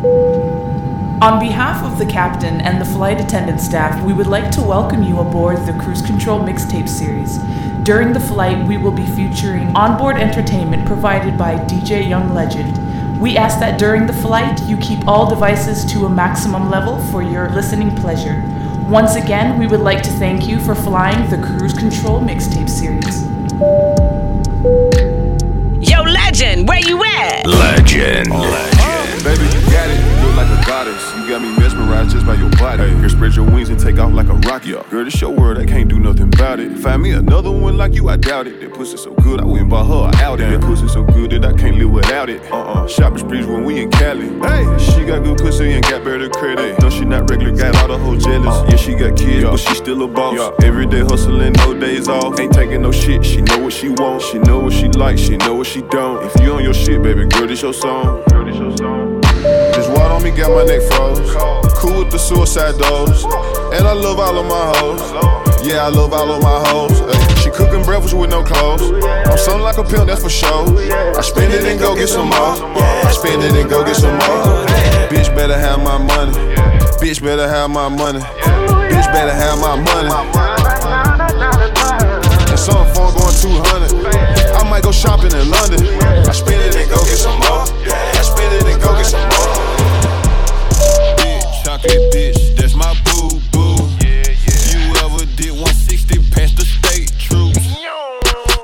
On behalf of the captain and the flight attendant staff, we would like to welcome you aboard the Cruise Control Mixtape Series. During the flight, we will be featuring onboard entertainment provided by DJ Young Legend. We ask that during the flight, you keep all devices to a maximum level for your listening pleasure. Once again, we would like to thank you for flying the Cruise Control Mixtape Series. Yo, Legend, where you at? Legend. Legend. Baby, you got it. You look like a goddess. You got me mesmerized just by your body. Hey. Girl, spread your wings and take off like a rocket. Yeah. Girl, this your world, I can't do nothing about it. Find me another one like you, I doubt it. That pussy so good, I went bought her out it. That pussy so good that I can't live without it. Uh-uh. Shopping sprees when we in Cali. Hey, she got good pussy and got better credit. No, she not regular, got all the whole jealous. Uh, yeah, she got kids, yeah. but she still a boss. Yeah. Every day hustling, no days off. Ain't taking no shit. She know what she want. She know what she like. She know what she don't. If you on your shit, baby girl, this your song. Girl, this your song. On me, got my neck froze. Cool with the suicide dose. And I love all of my hoes. Yeah, I love all of my hoes. Ay, she cooking breakfast with no clothes. I'm something like a pimp, that's for sure. I spend it and go get some more. I spend it and go get some more. Bitch better have my money. Bitch better have my money. Bitch better have my money. And some phone going 200. I might go shopping in London. I spend it and go get some more. I spend it and go get some more. Chocolate bitch, that's my boo boo. Yeah, yeah. You ever did 160 past the state troops?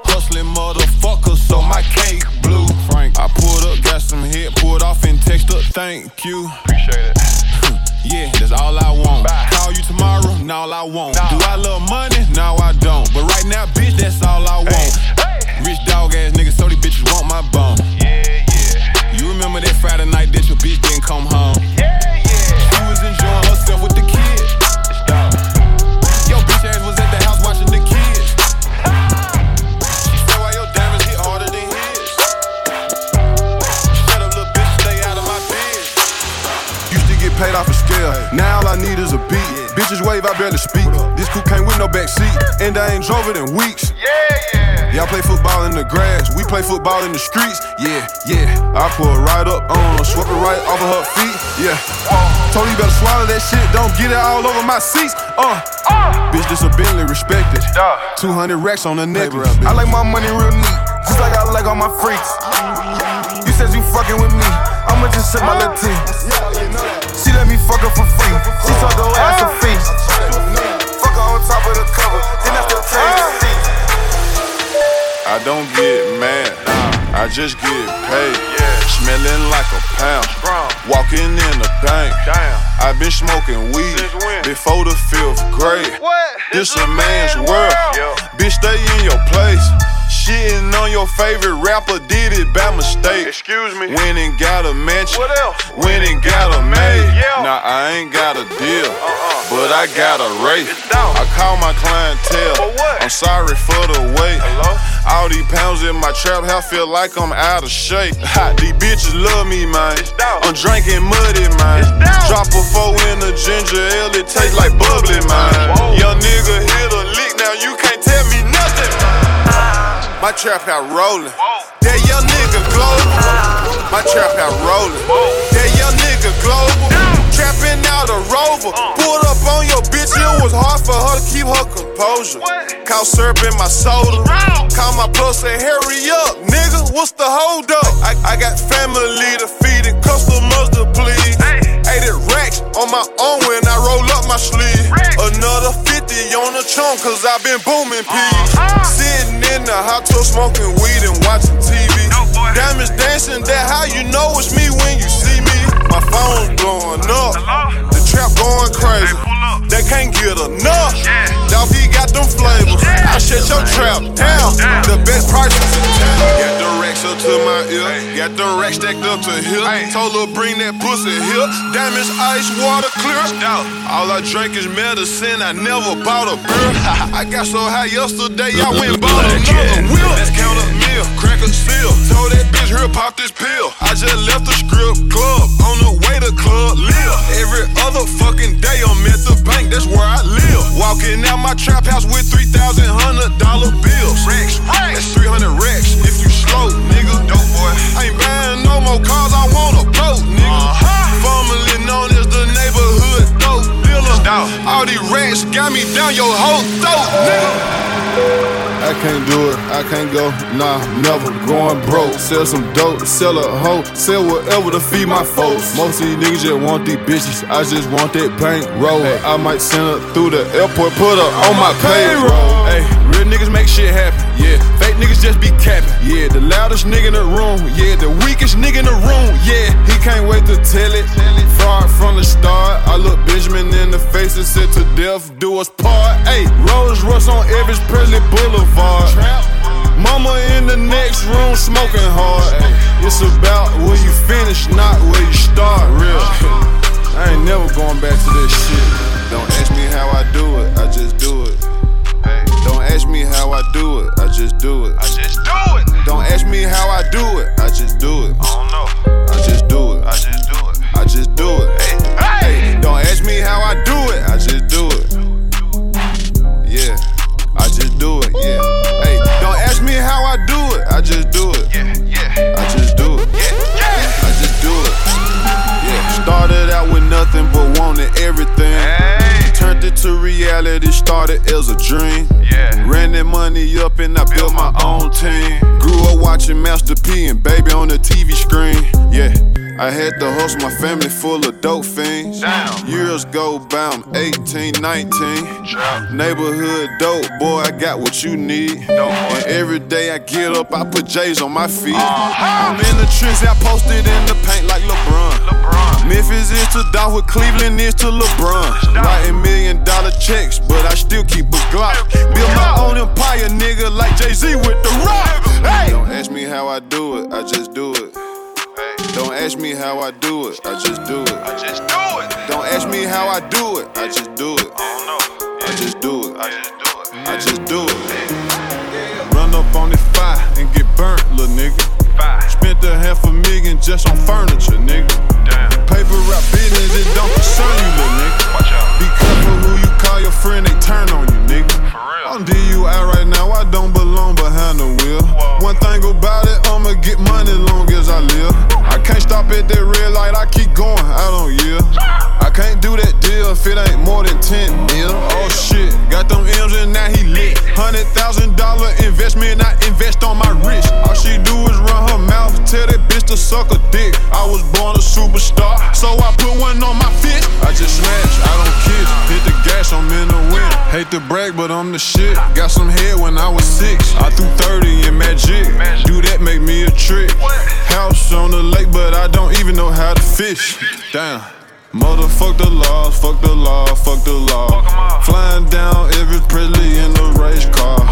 Hustling motherfuckers, so my cake blue. Frank, I pulled up, got some hit, pulled off and text up, thank you. Appreciate it. yeah, that's all I want. Bye. Call you tomorrow, now all I want. No. And I ain't drove it in weeks. Yeah, yeah. Y'all play football in the grass, we play football in the streets. Yeah, yeah. I pull right up on her, swept it right off of her feet. Yeah. Told you better swallow that shit, don't get it all over my seats. Uh, uh. bitch, this a Bentley, respected. 200 racks on the necklace. I like my money real neat, just like I like all my freaks. You said you fucking with me, I'ma just sip my little tea. She let me fuck her for free, she told her ass a feast. Fuck her on top of the cover, then I still change the seat. I don't get mad, I just get paid. Smelling like a pound, walking in the bank. I've been smoking weed before the fifth grade. This a man's world, bitch. Stay in your place. Shitting on your favorite rapper did it by mistake. Excuse me. Went and got a mansion. What else? Went and got a maid. Yeah. Now I ain't got a deal, Uh-uh. but I got a rate. I call my clientele. For what? I'm sorry for the wait. Hello? All these pounds in my trap house feel like I'm out of shape. Ha, these bitches love me, man. I'm drinking muddy, man. Drop a four in a ginger ale, it tastes like bubbly, man. Young nigga hit a lick, now you can't tell me. My trap out rolling. That young nigga global. My trap out rolling. That young nigga global. Trapping out a rover. Pulled up on your bitch, it was hard for her to keep her composure. Caught syrup in my soda. Call my plus say, hurry up, nigga. What's the hold up? I, I got family to feed and customers to please. 80 racks on my own when I roll up my sleeve. Another 50 on the chunk, cause i been booming peas. Smoking weed and watching TV. Diamonds dancing, that how you know it's me when you see me. My phone's blowing up, the trap going crazy. They can't get enough. Dog, he got them flavors. I shut your trap down. The best prices in town. Got the racks up to my ear. Got the racks stacked up to here. Told her bring that pussy here. Diamonds, ice, water, clear. All I drink is medicine. I never bought a beer. I got so high yesterday, I went bought Let's count a meal, crack a seal. Told that bitch here pop this pill. I just left the strip club on the way to club live. Every other fucking day I'm at the bank, that's where I live. Walking out my trap house with three thousand hundred dollar bills. Rex, that's three hundred racks. If you slow, nigga, dope boy. I ain't buying no more cars. I want a boat, nigga. Formerly known as the neighborhood dope dealer. All these racks got me down your whole throat, nigga. For can't do it, I can't go, nah, never. Going broke, sell some dope, sell a hoe, sell whatever to feed my folks. Most of these niggas just want these bitches, I just want that bank roll. I might send her through the airport, put her on my payroll. Hey, real niggas make shit happen, yeah. Fake niggas just be capping, yeah. The loudest nigga in the room, yeah. The weakest nigga in the room, yeah. He can't wait to tell it. Fraud from the start, I look Benjamin in the face and said to death, do us part. Hey, Rolls Royce on Elvis Presley Boulevard. Mama in the next room smoking hard. Ay, it's about where you finish, not where you start. Real. I ain't never going back to this shit. Don't ask me how I do it, I just do it. Don't ask me how I do it, I just do it. I had to my family full of dope fiends. Damn. Years go by, I'm 18, 19. Trap. Neighborhood dope, boy, I got what you need. And every day I get up, I put J's on my feet. Uh-huh. I'm in the trenches, I posted in the paint like LeBron. LeBron. Memphis is to Dolph, what Cleveland is to LeBron. Writing million dollar checks, but I still keep a Glock. Build my own empire, nigga, like Jay Z with the rock. Hey! Don't ask me how I do it, I just do it. Don't ask me how I do it, I just do it. I just do it. Don't ask me how I do it, I just do it. I don't know. I just do it. I just do it. I just do it. Run up on this fire and get burnt, little nigga. Five. Spent a half a million just on furniture, nigga. Damn. Paper rap business, it don't concern you, little nigga. Watch out. Be careful who you call your friend, they turn on you, nigga. For real. I'm DUI right don't belong behind the wheel. One thing about it, I'ma get money long as I live. I can't stop at that red light, I keep going, I don't yield. Can't do that deal if it ain't more than 10 mil. Oh shit, got them M's and now he lit. Hundred thousand dollar investment, I invest on my wrist. All she do is run her mouth, tell that bitch to suck a dick. I was born a superstar, so I put one on my fist. I just smash, I don't kiss. Hit the gas, I'm in the wind. Hate to brag, but I'm the shit. Got some head when I was six. I threw 30 in. Magic. Do that, make me a trick. House on the lake, but I don't even know how to fish. Damn. Motherfuck the laws, fuck the law, fuck the law. Fuck 'em all. Flying down Elvis Presley in the race car.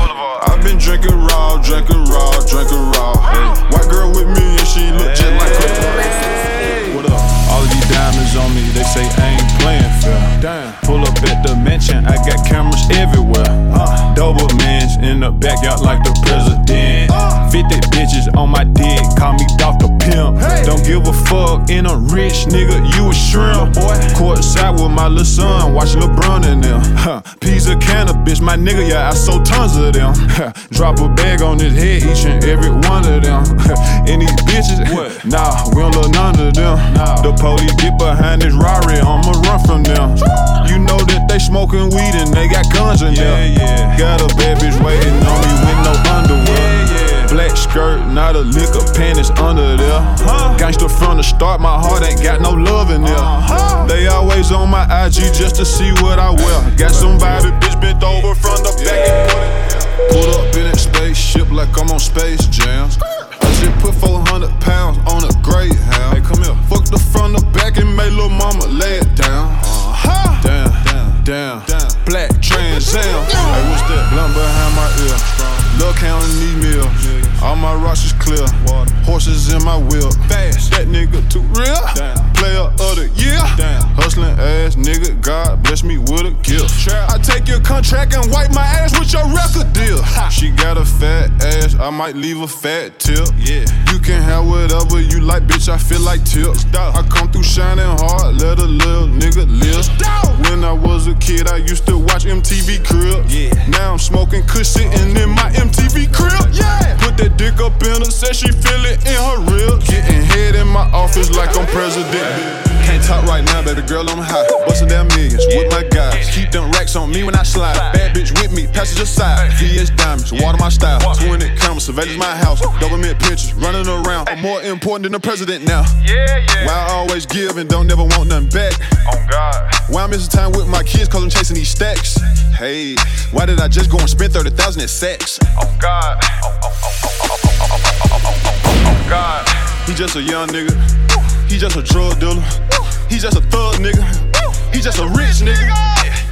I've been drinking raw, drinking raw, drinking raw. Hey, white girl with me and she look just like her. What up? All of these diamonds on me, they say I ain't playing fair. Damn. Pull up at the mansion, I got cameras everywhere. Uh, Dobermans in the backyard like the president. 50 bitches on my dick, call me Dr. Pimp. Don't give a fuck, and I'm rich, nigga, you a shrimp. Boy. Courtside with my little son, watch LeBron in them. Huh. Piece of cannabis, my nigga, yeah, I sold tons of them. Drop a bag on his head, each and every one of them. and these bitches, what? nah, we don't love none of them. Nah. The police get behind this Rari, I'ma run from them. You know that they smoking weed and they got guns in there. Got a bad bitch waiting on me with no underwear. Black skirt, not a lick of panties under there. Huh. Gangsta from the start, my heart ain't got no love in there. They always on my IG just to see what I wear. Got somebody bitch bent over from the back and put it. Pulled up in that spaceship like I'm on Space Jam. I just put 400 pounds on a Greyhound. Hey, come here. Fucked her from the back and made little mama lay it down. Uh-huh. Damn, damn, damn. Black Trans Am. Hey, what's that? Blunt behind my ear. Look counting these meals. All my rocks is clear. Horses in my wheel. Fast. That nigga too real. Player of the year. Hustling ass nigga. God bless me with a gift. I take your contract and wipe my ass with your record deal. She got a fat ass. I might leave a fat tip. Yeah. You can have whatever you like, bitch. I feel like tips. I come through shining hard. Let a little nigga live. When I was a kid, I used to watch MTV Crib. Yeah. Now I'm smoking kush sitting in my MTV crib. Yeah. Put that dick up in her, said she feel it in her ribs. Getting head in my office like I'm president. Can't talk right now, baby girl, I'm high. Bustin' down millions with my guys. Keep them racks on me when I slide. Bad bitch with me, passenger side. VS diamonds, water my style. 20 cameras, surveillance my house. Government pictures running around. I'm more important than the president now. Yeah, yeah. Why I always give and don't never want nothing back. On God. Why I'm missing time with my kids cause I'm chasing these stacks. Hey, why did I just go and spend 30,000 at sex? Oh God. Oh, oh, God. He just a young nigga. He just a drug dealer. He just a thug nigga. He just a rich nigga.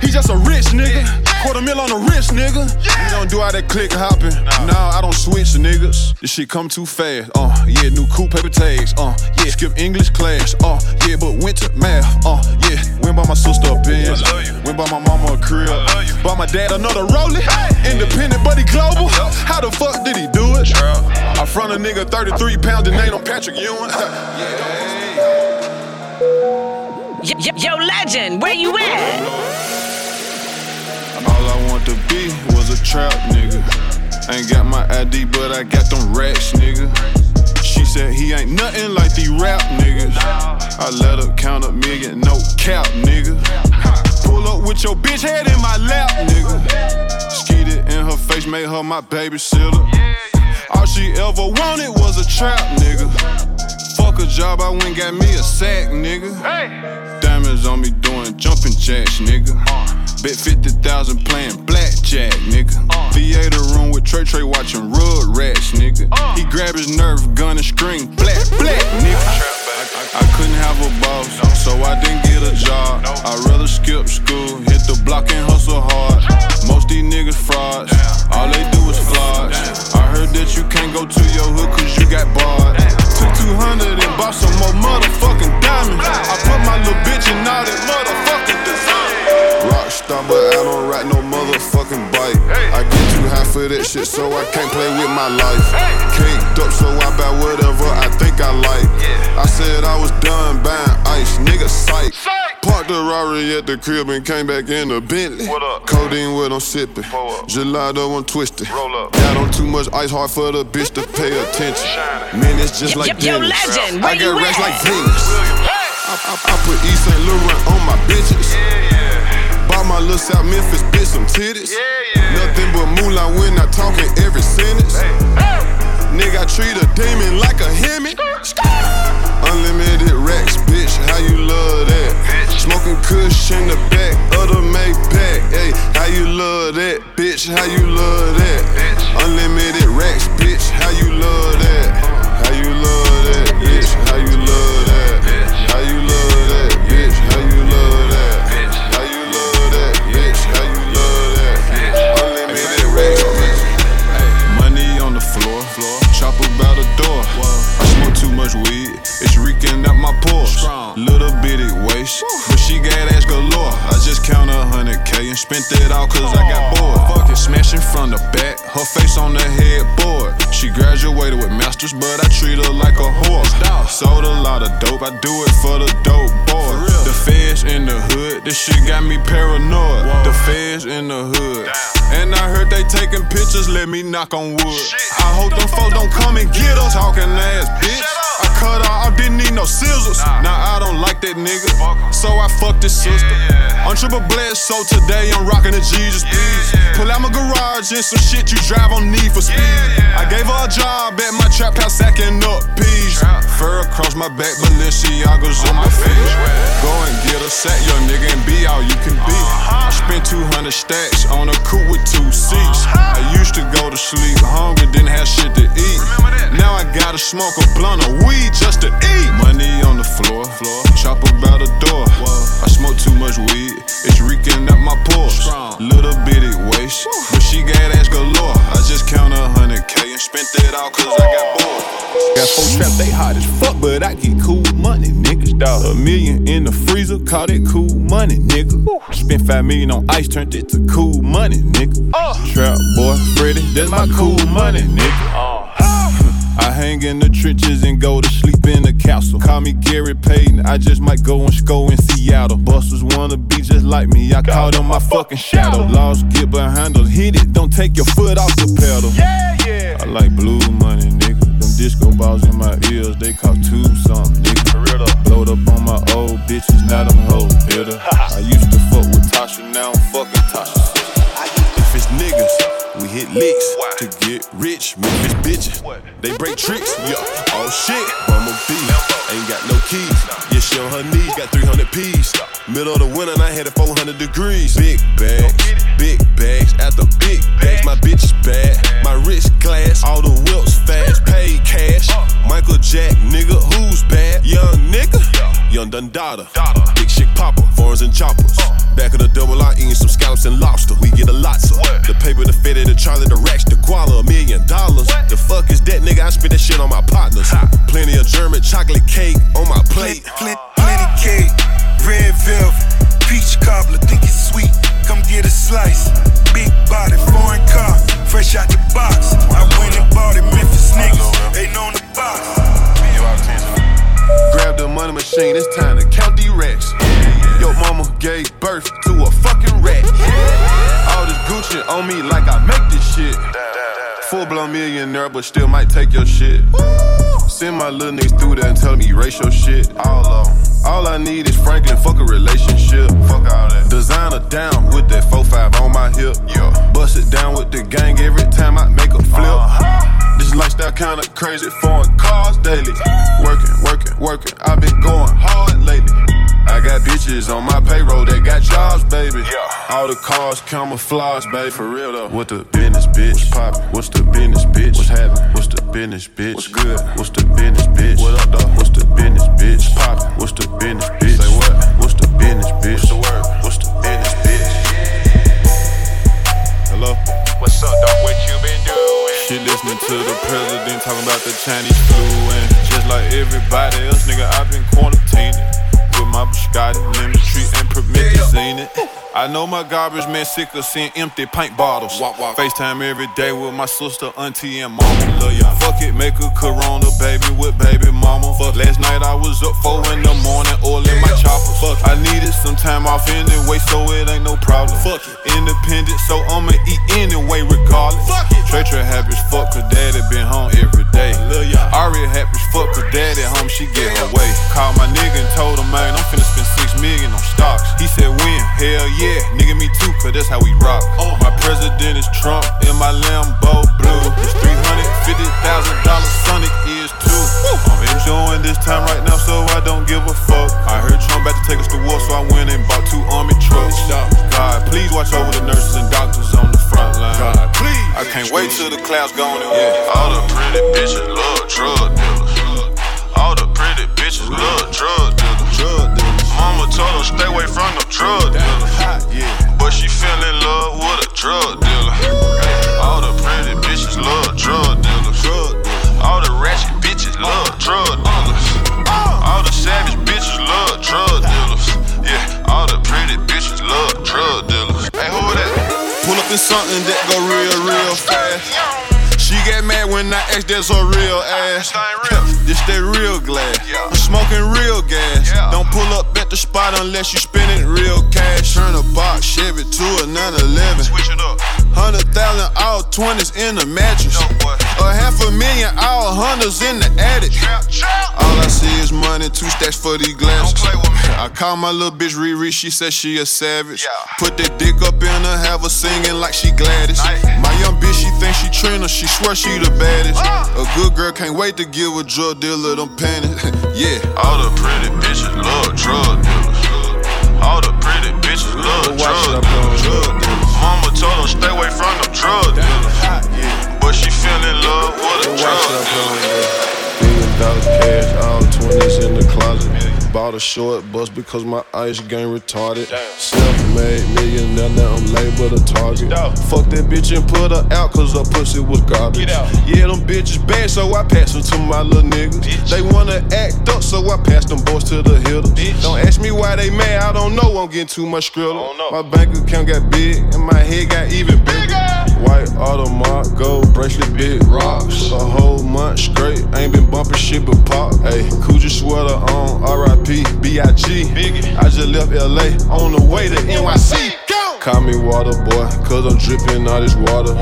He just a rich nigga. Quarter mil on the wrist, nigga. We don't do all that click hopping. Nah, I don't switch niggas. This shit come too fast. Uh, yeah, new coupe paper tags. Uh, yeah, skip English class. Uh, yeah, but went to math. Uh, yeah, went by my sister a Benz. I love you. Went by my mama a crib. love you. Bought my dad another Rollie. Independent, but he global. How the fuck did he do it? I front a nigga 33 pounds and ain't on Patrick Ewing. Yo, yo, yo, legend, where you at? Was a trap nigga. Ain't got my ID, but I got them racks, nigga. She said he ain't nothing like these rap niggas. I let her count a million, no cap, nigga. Pull up with your bitch head in my lap, nigga. Skeeted in her face, made her my babysitter. All she ever wanted was a trap, nigga. Fuck a job, I went got me a sack, nigga. Diamonds on me jumping jacks, nigga. Bet 50,000 playing blackjack, nigga. Theater room with Trey Trey watching Rugrats, nigga. He grab his Nerf gun and scream, black, black, nigga. I couldn't have a boss, so I didn't get a job. I'd rather skip school, hit the shit, so I can't play with my life. Caked up, so I buy whatever I think I like. I said I was done buying ice, nigga, psych. Parked the Rari at the crib and came back in the Bentley. What up? Codeine what I'm sipping. Pull up. Gelato I'm twisted. Roll up. Got on too much ice, hard for the bitch to pay attention. Man, it's just like yo, yo, Dennis. legend, I where you got racks at? like Venus. I, I, I put Yves St. Laurent on my bitches. Yeah, yeah. Bought my little South Memphis bitch some titties. Yeah, yeah. Nothing but moolah when I talking every sentence. Nigga, I treat a demon like a Hemi. Unlimited racks, bitch, how you love that? Smoking kush in the back of the Maybach. Hey, how you love that, bitch? How you love that? Unlimited racks, bitch, how you love that? How you love that, bitch? How you love reeking out my pores. Little bitty waist, but she got ass galore. I just count a hundred K and spent it all cause I got bored. Fucking smashing from the back, her face on the headboard. She graduated with masters, but I treat her like a whore. Sold a lot of dope, I do it for the dope boy. The feds in the hood, this shit got me paranoid. The feds in the hood. And I heard they taking pictures, let me knock on wood. I hope them folks don't come and get us. Talking ass bitch. I cut off, didn't need no scissors. Now I don't like that nigga. So I fucked his sister. I'm triple blessed, so today I'm rocking the Jesus piece. Pull out my garage and some shit you drive on need for speed. I gave her a job at my trap house sacking up peas. Fur across my back, Balenciagas on my feet. Go and get a sack, young nigga, and be all you can be. I spent 200 stacks on a coupe with two seats. I used to go to sleep hungry, didn't have shit to eat. Now I gotta smoke a blunt of weed just to eat. Money on the floor, floor. chopper by the door. I smoke too much weed, it's reeking out my pores. Little bitty waist, but she got ass galore. I just count a hundred K and spent it all cause I got bored. Got four traps, they hot as fuck, but I get cool money, nigga. A million in the freezer, call it cool money, nigga. Spent five million on ice, turned it to cool money, nigga. Uh. Trap boy, Freddy, that's my cool money, nigga. I hang in the trenches and go to sleep in the castle. Call me Gary Payton, I just might go and score in Seattle. Busters wanna be just like me, I call them my fucking shadow. Laws get behind us, hit it, don't take your foot off the pedal. Yeah, yeah. I like blue money, nigga. Them disco balls in my ears, they cost two something, nigga. For real though. Blowed up on my old bitches, now them hoes bitter. I used to fuck with Tasha, now I'm fucking Tasha. If it's niggas, we hit licks to get rich. Memphis bitches, they break tricks. Yeah, oh shit, Bumble B ain't got no keys. Yeah, she on her knees, got 300 P's. Middle of the winter, and I had it 400 degrees. Big bags, big bags, after big bags. My bitch is bad, my wrist glass, all the whips fast, paid cash. Michael Jack, nigga, who's bad? Young nigga, young Dundada, big shit popper, foreigns and choppers. Back of the double R, eating some scallops and lobster. We get a lot, so the paper, the fitted, the Charlie, the racks, the guala, a million dollars. The fuck is that nigga? I spit that shit on my partners. Plenty of German chocolate cake on my plate. Plen- Plenty cake, red velvet, peach cobbler, think it's sweet. Come get a slice. Big body, foreign car, fresh out the box. I went and bought it, Memphis niggas, ain't on the box. Grab the money machine, it's time to count the racks. Yo, mama gave millionaire, but still might take your shit. Send my little niggas through there and tell me erase your shit. All of 'em. All I need is Franklin, fuck a relationship. Fuck all that. Designer down with that 4-5 on my hip. Yeah. Bust it down with the gang every time I make a flip. Uh -huh. This lifestyle kinda crazy, foreign cars daily. Working, working, working, I've been going hard lately. I got bitches on my payroll that got jobs, baby. All the cars camouflage, baby. For real though. What the business, bitch? What's poppin'? What's the business, bitch? What's happening? What's the business, bitch? What's good? What's the business, bitch? What up, though? What's the business, bitch? What's poppin'? What's the business, bitch? Say what? What's the business, bitch? What's the word? What's the business, bitch? Hello? What's up, dog? What you been doing? She listening to the president talking about the Chinese flu and just like everybody else, nigga, I've been quarantined with my biscotti, lemon tree, and promethazine. I know my garbage man sick of seeing empty paint bottles. FaceTime every day with my sister, auntie, and mama. Love ya. Fuck it, make a corona baby with baby mama. Fuck. Last night I was up four in the morning, oil in my chopper. Fuck. I needed some time off anyway, so it ain't no problem. Fuck it. Independent, so I'ma eat anyway, regardless. Fuck it. Trey Trey happy as fuck, cause daddy been home every day. Ari happy as fuck, cause daddy home, she get her way. Called my nigga and told him, man, I'm finna spend million on stocks. He said, when? Hell yeah, nigga, me too, cause that's how we rock. Oh, My president is Trump, and my Lambo blue. This $350,000 Sonic is too. I'm enjoying this time right now, so I don't give a fuck. I heard Trump about to take us to war, so I went and bought two army trucks. God, please watch over the nurses and doctors on the front line. God, please. I can't wait till the clouds gone and yeah. All the pretty bitches love drug dealers. All the pretty bitches love drug dealers. Drug dealers. Mama told her stay away from them drug dealers. But she fell in love with a drug dealer. All the pretty bitches love drug dealers. All the ratchet bitches love drug dealers. Uh. All the savage bitches love drug dealers. Yeah, all the pretty bitches love drug dealers. Hey, who that? Pull up in something that when I ask that's a real ass. This that real glass. I'm smoking real gas. Don't pull up at the spot unless you spending real cash. Turn a box Chevy to a 911. Switch it up. Hundred thousand, all twenties in the mattress. A half a million, all hundreds in the attic. All I see is money, two stacks for these glasses. I call my little bitch Riri, she said she a savage. Put that dick up in her, have her singing like she Gladys. My young bitch, she thinks she Trina, she swear she the baddest. Ah. A good girl can't wait to give a drug dealer them panties. yeah. All the pretty bitches love drug dealers. All the pretty bitches love drug dealers. Told her stay away from them drug dealers. But she fell in love with a drug dealer. Million dollar cash, all 20s in the closet. Bought a short bus because my ice game retarded. Self-made millionaire, now I'm labeled a target. Fuck that bitch and put her out cause her pussy was garbage. Yeah, them bitches bad, so I pass them to my little niggas. They wanna act up, so I pass them boys to the hitters. Don't ask me why they mad, I don't know, I'm getting too much skrilla. My bank account got big and my head got even bigger. White Audemars, gold bracelet, big rocks. A whole month straight, ain't been bumping shit but Pac. Hey, Coogi sweater on, RIP, B.I.G. I just left LA on the way to NYC. Call me water boy, cause I'm dripping all this water.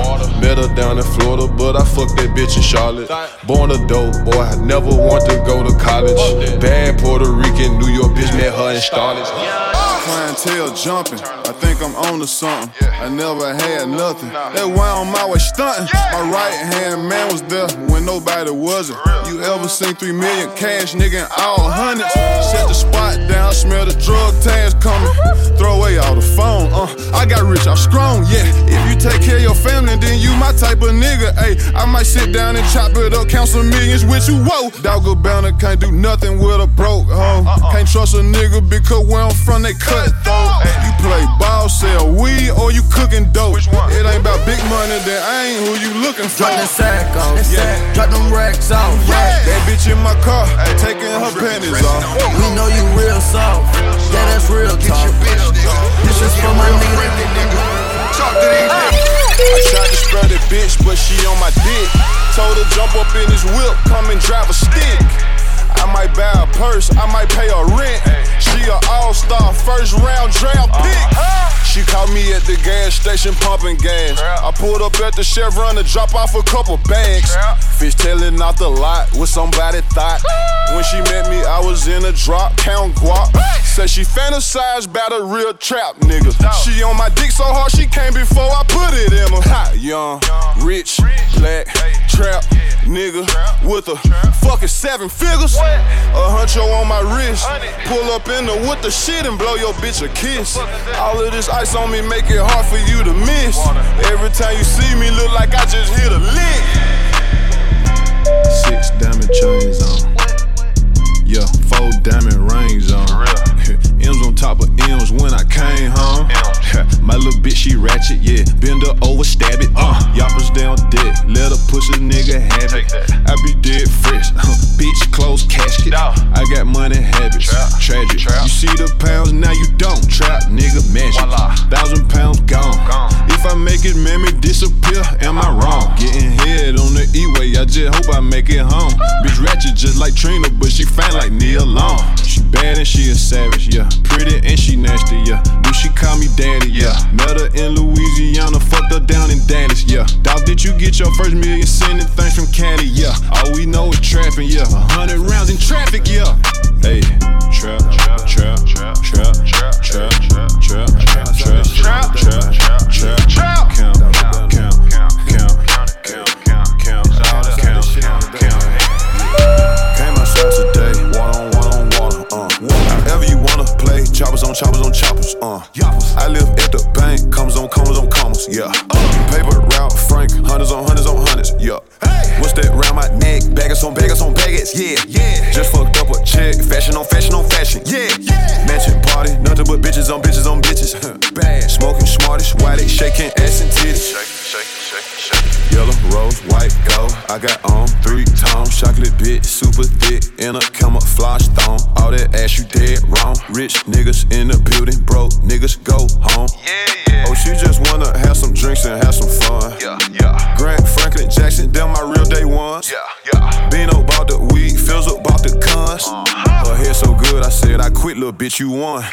Met her down in Florida, but I fucked that bitch in Charlotte. Born a dope boy, I never want to go to college. Bad Puerto Rican, New York bitch, met her and started. Clientele jumping, I think I'm on to something. I never had nothing. That's why I'm always stunting. My right hand man was there when nobody wasn't. You ever seen three million cash, nigga, in all hundreds? Set the spot down, smell the drug tags coming. Throw away all the phone, uh. I got rich, I'm strong, yeah. If you take care of your family, then you my type of nigga, ayy. I might sit down and chop it up, count some millions with you, whoa. Dog go bound can't do nothing with a broke hoe. Can't trust a nigga because where I'm from, they cut though. You play ball, sell weed, or you cooking dope. It ain't about big money, then I ain't who you looking for. Drop that sack off, Yeah. drop them racks off. That bitch in my car, taking her panties off. We know you real soft, yeah, that's real talk. Get your bitch nigga, this is for my nigga. I tried to spell that bitch, but she on my dick. Told her jump up in his whip, come and drive a stick. I might buy a purse, I might pay her rent. She a all-star, first round draft pick. She caught me at the gas station pumping gas. I pulled up at the Chevron to drop off a couple bags. Fish tailing out the lot, with somebody thought. When she met me, I was in a drop, count guap. Said she fantasized about a real trap nigga. She on my dick so hard she came before I put it in her. Hot, young, rich, black, trap nigga with a fucking seven figures. A huncho on my wrist. Pull up in the with the shit and blow your bitch a kiss. All of this ice on me make it hard for you to miss. Every time you see me, look like I just hit a lick. Six diamond chains on. Yeah, four diamond rings on. M's on top of M's when I came home. My little bitch, she ratchet, yeah. Bend her over, stab it. Uh, Yoppers down dead. Let her push a nigga have it. I be dead fresh. Tragic. You see the pounds, now you don't. Trap, nigga, magic. Thousand pounds gone. If I make it, man, me disappear. Am I wrong? Uh-huh. Getting head on the E-way. I just hope I make it home. Uh-huh. Bitch ratchet just like Trina, but she fine like Nia Long. Uh-huh. She bad and she a savage, yeah. Pretty and she nasty, yeah. Do she call me daddy, yeah. Met her in Louisiana, fucked her down in Dallas, yeah. Dog, did you get your first million sending things from Cali, yeah. All we know is trapping, yeah. A hundred rounds in traffic, yeah.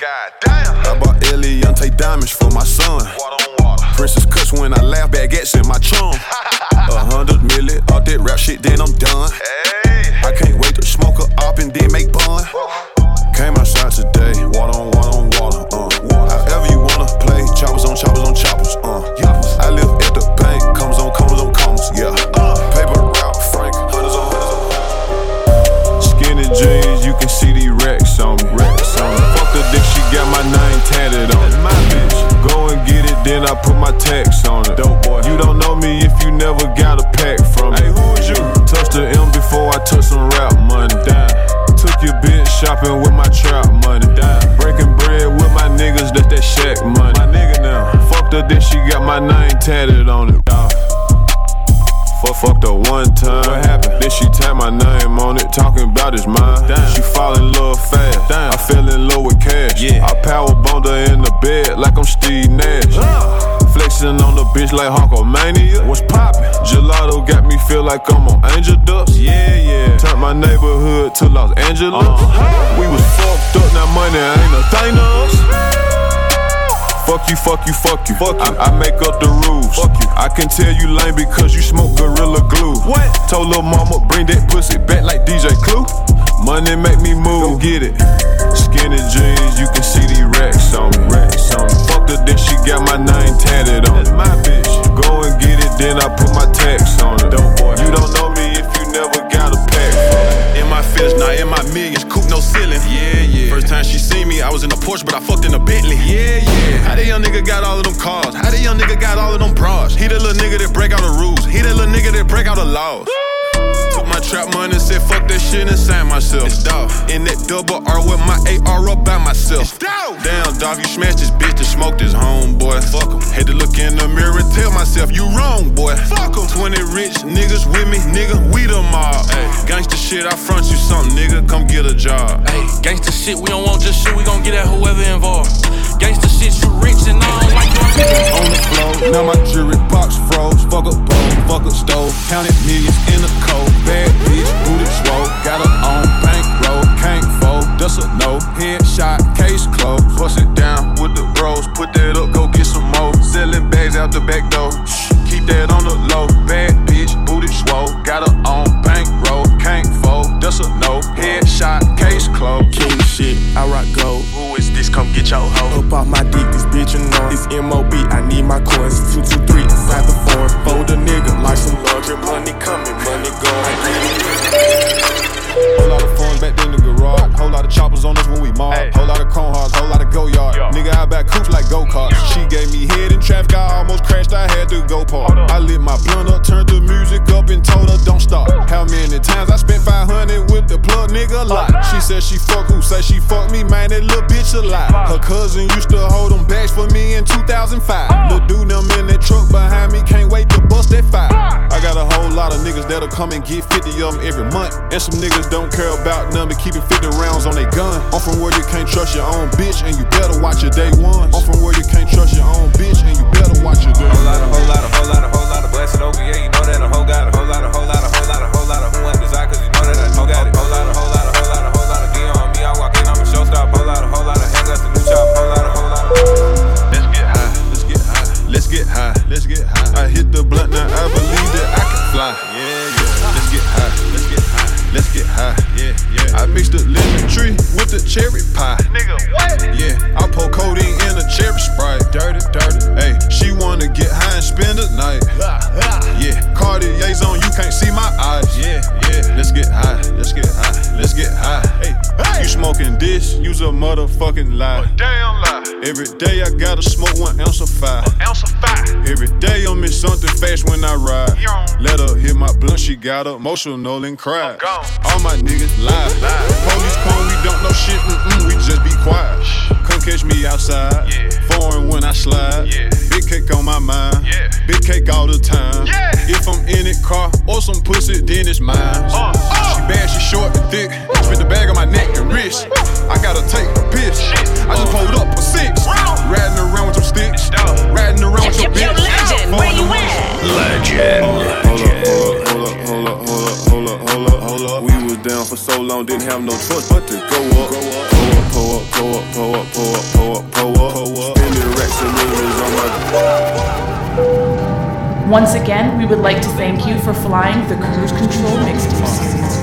God damn. I bought Ellie Young diamonds for my son. Water water. Princess cuss when I laugh, baguettes in my chum. A hundred million, all that rap shit, then I'm done. Hey. Tatted on it. Fuck, fucked her one time. What happened? Then she tapped my name on it, talking about his mind. Damn. She fall in love fast. Damn. I fell in love with cash. Yeah. I power bombed her in the bed like I'm Steve Nash. Flexing on the bitch like Hulkamania. What's poppin'? Gelato got me feel like I'm on Angel Dust. Yeah, yeah. Turned my neighborhood to Los Angeles. Uh-huh. We was fucked up, now money ain't a thing to us. Fuck you, fuck you, fuck you. Fuck you. I, I make up the rules. Fuck you. I can tell you lame because you smoke gorilla glue. What? Told lil' mama bring that pussy back like DJ Clue. Money make me move. Go get it. Skinny jeans, you can see these racks on me. Racks on me. Fuck her, then she got my name tatted on. That's my bitch. Go and get it, then I put my tax on it. Dope boy. You don't know me if you never got a pack. In my fist, now in my millions, no ceiling. Yeah, yeah. First time she seen me, I was in a Porsche, but I fucked in a Bentley. Yeah, yeah. How that young nigga got all of them cars? How that young nigga got all of them bras? He the little nigga that break all the rules. He that little nigga that break all the laws. Trap money, said fuck that shit and signed myself. It's dog. In that double R with my AR up by myself. It's dog. Damn, dog, you smashed this bitch and smoked this homeboy. Fuck him. Had to look in the mirror and tell myself, you wrong, boy. Fuck him. 20 rich niggas with me, nigga, we the mob. Ay, gangsta shit, I front you something, nigga, come get a job. Hey, gangsta shit, we don't want just shit, we gon' get at whoever involved. Gangsta shit, you rich and I don't like your On the floor, now my jewelry box froze. Fuck a bowl, fuck a stove. Counted millions in a cold. Bad bitch, booty swole. Got her on bankroll, can't fold. That's a no. Headshot, case closed. Bust it down with the bros. Put that up, go get some more. Selling bags out the back door. Shh, keep that on the low. Bad bitch, booty swole. Got her on bankroll, can't fold. That's a no. Headshot, case closed. King shit, I rock gold. Who is this? Come get your hoe. Up off my dick, this bitch annoying. It's MOB, I need my coins. 223 inside the form. Fold a nigga like some laundry. Money coming, money going. Lot of choppers on us when we mob. Whole lot of Chrome Hearts, whole lot of Goyard. Nigga, I back coops like go karts. She gave me head in traffic, I almost crashed. I had to go park. I lit my blunt up, turned the music up, and told her don't stop. How many times I spent 500 with the plug, nigga? A lot. She said she fuck who? Say she fuck me, man. That little bitch a lie. Her cousin used to hold them bags for me in 2005. Lil' dude, them in that truck behind me, can't wait to bust that five. I got a whole lot of niggas that'll come and get 50 of them every month. And some niggas don't care about none but keeping 50 rounds on their gun. I'm from where you can't trust your own bitch and you better watch your day one. I'm from where you can't trust your own bitch and you better watch your day Whole lot of, whole lot of, whole lot of, whole lot of blessed over, yeah, you know that a whole got a whole lot of, whole lot of, whole lot of, whole lot of who want desire, cause you know that I whole got it. Whole lot of, whole lot of, whole lot of, whole lot of D on me, I walk in, I'm a showstop. Whole lot of, whole lot of hands got the new chop, whole lot of, whole lot of. Let's get high, let's get high, let's get high, let's get high. I hit the blunt now, I mixed the lemon tree with the cherry pie. Nigga, what? Yeah, I pour codeine in a cherry sprite. Dirty, dirty. Hey, she wanna get high and spend the night. Yeah, Cartier's on, you can't see my eyes. Yeah, yeah. Let's get high, let's get high, let's get high. Hey, you smoking this? Use a motherfucking lie. A damn lie. Every day I gotta smoke one ounce of fire. Ounce of fire. Every day I'm in something fast when I ride. Yo. Let her hit my blunt, she got emotional and cried. Oh, gone. All my niggas lie. Police come, we don't know shit, mm-mm, we just be quiet. Come catch me outside. Yeah. Foreign when I slide. Yeah. Big cake on my mind. Yeah. Big cake all the time. Yeah. If I'm in it car or some pussy, then it's mine. Uh, uh. She bad, she short and thick. Spit the bag on my neck and wrist. I gotta take a piss. I just pulled up a six. Riding around with some sticks. Riding around with your bitch. legend, where you at? Legend. Hold up, hold up, hold up, hold up, hold up. We was down for so long, didn't have no choice but to go up. Pull up, pull up, pull up, pull up, pull up, pull up, pull up. Spending racks and millions on my. Once again, we would like to thank you for flying the Cruise Control Mixtape series.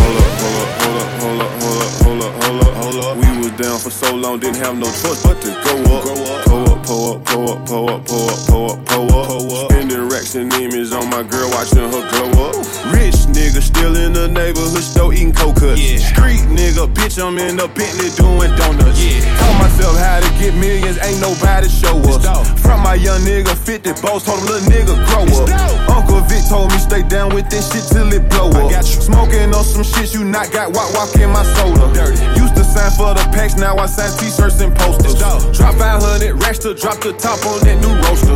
Hold up, hold up, hold up, hold up, hold up, hold up, hold up, hold up. We was down for so long, didn't have no choice but to go up. Pull up, pull up, pull up, pull up, pull up, pull up, pull up. Spending racks and image on my girl, watching her glow up. Rich nigga still in the neighborhood still eating coconuts. Street nigga, bitch, I'm in the Bentley doing donuts. Taught myself how to get millions, ain't nobody show us. From my young nigga, 50 boss, told him little nigga grow up. Uncle Vic told me stay down with this shit till it blow up. got you Smoking on some shit you not got, walk, walk in my soda. Used to sign for the packs, now I sign t-shirts and posters. Drop 500 racks to drop the top on that new roaster.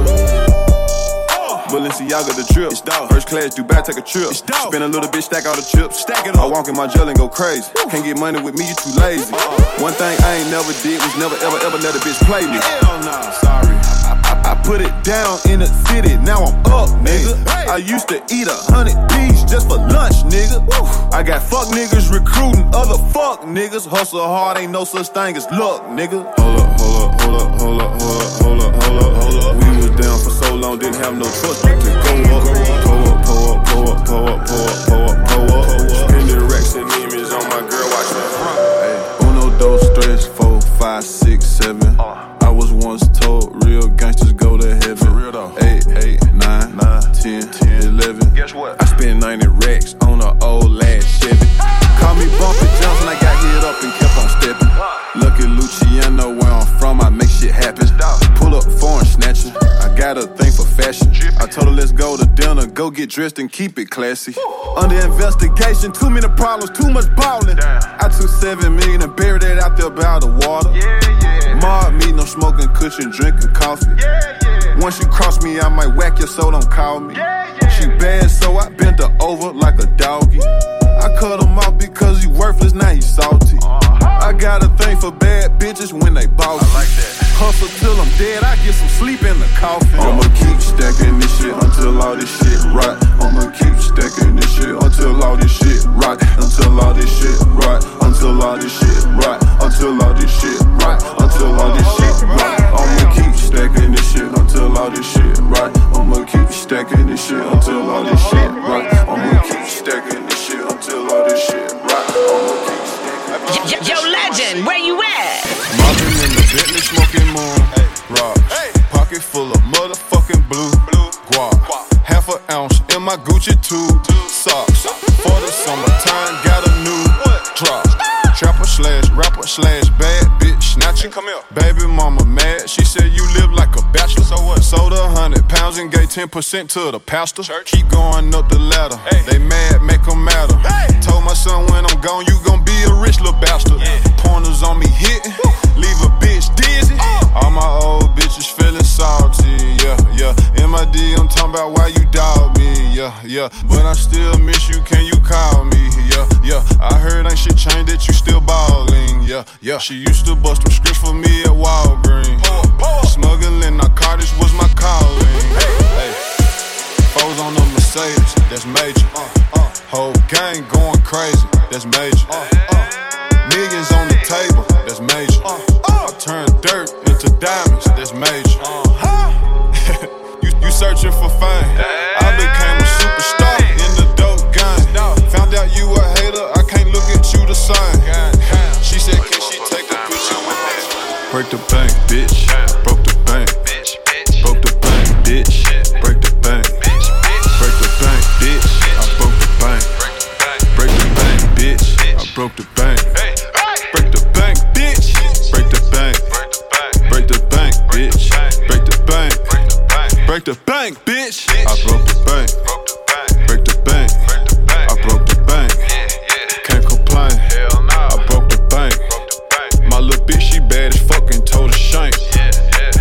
Uh. Balenciaga the trip. It's dog. First class, Dubai, take a trip. It's dog. Spend a little bit, stack all the chips. Stack it up. I walk in my jail and go crazy. Can't get money with me, you too lazy. Uh. One thing I ain't never did was never ever ever let a bitch play me. Hell nah, sorry. I, put it down in the city, now I'm up, nigga. I used to eat a hundred P's just for lunch, nigga. I got fuck niggas recruiting other fuck niggas. Hustle hard, ain't no such thing as luck, nigga. Hold up, hold up, hold up, hold up, hold up, hold up, hold up, hold up. We was down for so long, didn't have no choice but to go up. Pull up, pull up, pull up, pull up, pull up, pull up, pull up. Spend the racks and image on my girl, watch me front. Hey, uno, dos, tres, four, five, six, seven. Spent 90 racks on an old ass Chevy. Call me Bumpy Johnson, I got hit up and kept on stepping. Lucky Luciano, where I'm from, I make shit happen. Pull up foreign snatching. I got a thing for fashion. I told her let's go to dinner, go get dressed and keep it classy. Under investigation, too many problems, too much ballin'. I took seven million and buried it out there by the water. Mob me, no smoking, cushion, drinking coffee. Once you cross me, I might whack your soul, don't call me. She bad, so I bent her over like a doggy. I cut him off because he worthless, now he salty. I got a thing for bad bitches when they bossy. I like that. Hustle till I'm dead, I get some sleep in the coffin. I'ma keep stacking this shit until all this shit right. I'ma keep stacking this shit until all this shit right. Until all this shit right. Until all this shit right. Until all this shit right. Until all this shit right. I'ma keep stacking this shit until all this shit right. I'ma keep stacking this shit until all this shit right. I'ma keep stacking this shit until all this shit right. I'ma keep Yo, yo, legend, where you at? Mobbing in the Bentley, smoking moon. Rock. Pocket full of motherfucking blue. Guap. Half an ounce in my Gucci tube. Socks. For the summertime, got a new drop. Trapper slash rapper slash bad bitch snatcher. Come here. Baby mama mad. She said you live like hundred pounds and gave 10% to the pastor. Keep going up the ladder. Hey. They mad, make them matter. Told my son when I'm gone, you gon' be a rich little bastard. Pointers on me hitting, leave a bitch dizzy. Uh. All my old bitches feeling salty, yeah, yeah. MID, I'm talking about why you doubt me, yeah, yeah. But I still miss you, can you call me, yeah, yeah. I heard ain't shit changed that you still ballin', yeah, yeah. She used to bust them scripts for me at Walgreens. Smuggling narcotics was my calling. Hey, foes on the Mercedes, that's major. Whole gang going crazy, that's major. Millions on the table, that's major. I turn dirt into diamonds, that's major. you, you searching for fame? I became a superstar in the dope game. Found out you a hater, I can't look at you the same. She said, Can she take a picture with me? Break the bank, bitch. Bank, bitch. I broke the bank. Break the bank. I broke the bank. Can't complain. I broke the bank. My little bitch, she bad as fucking told her shank.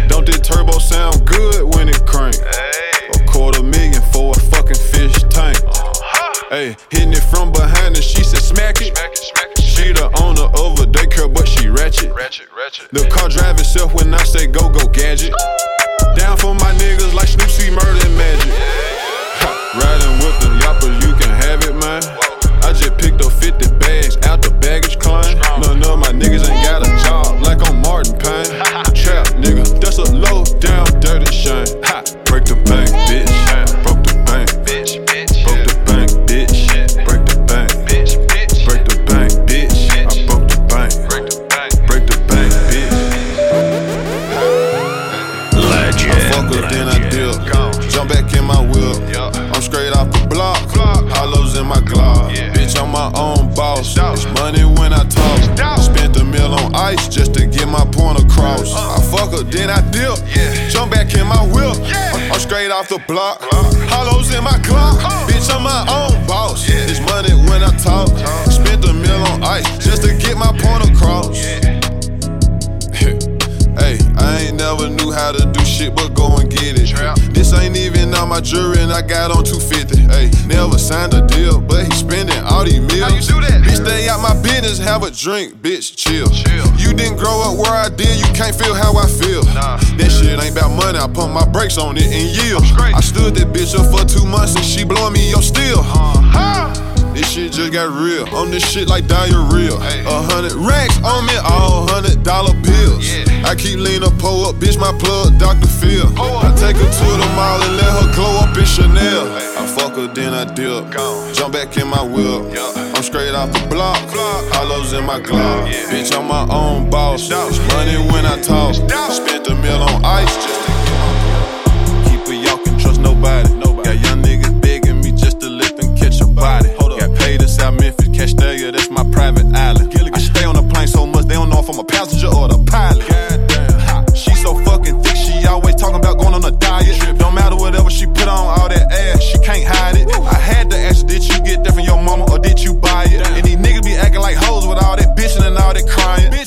Don't this turbo sound good when it crank? A quarter million for a fucking fish tank. Uh-huh. Hey, hitting it from behind and she said smack it. She the owner of a daycare, but she ratchet. The car drive itself when I say go go gadget. Block. My jewelry and I got on 250. Hey, never signed a deal, but he spending all these meals. How you do that? Bitch, stay out my business, have a drink, bitch, chill. chill. You didn't grow up where I did, you can't feel how I feel. Nah. That shit ain't about money, I pump my brakes on it and yield. I stood that bitch up for two months and she blowing me your steel. Uh-huh. This shit just got real. On this shit like diarrhea. A hundred racks on me, all hundred dollar bills. I keep leaning, pull up, bitch, my plug, Dr. Phil. I take her to the mall and let her glow up in Chanel. I fuck her, then I dip. Jump back in my whip. I'm straight off the block. Hollows in my glove. Bitch, I'm my own boss. Money when I talk. Spent a mill on ice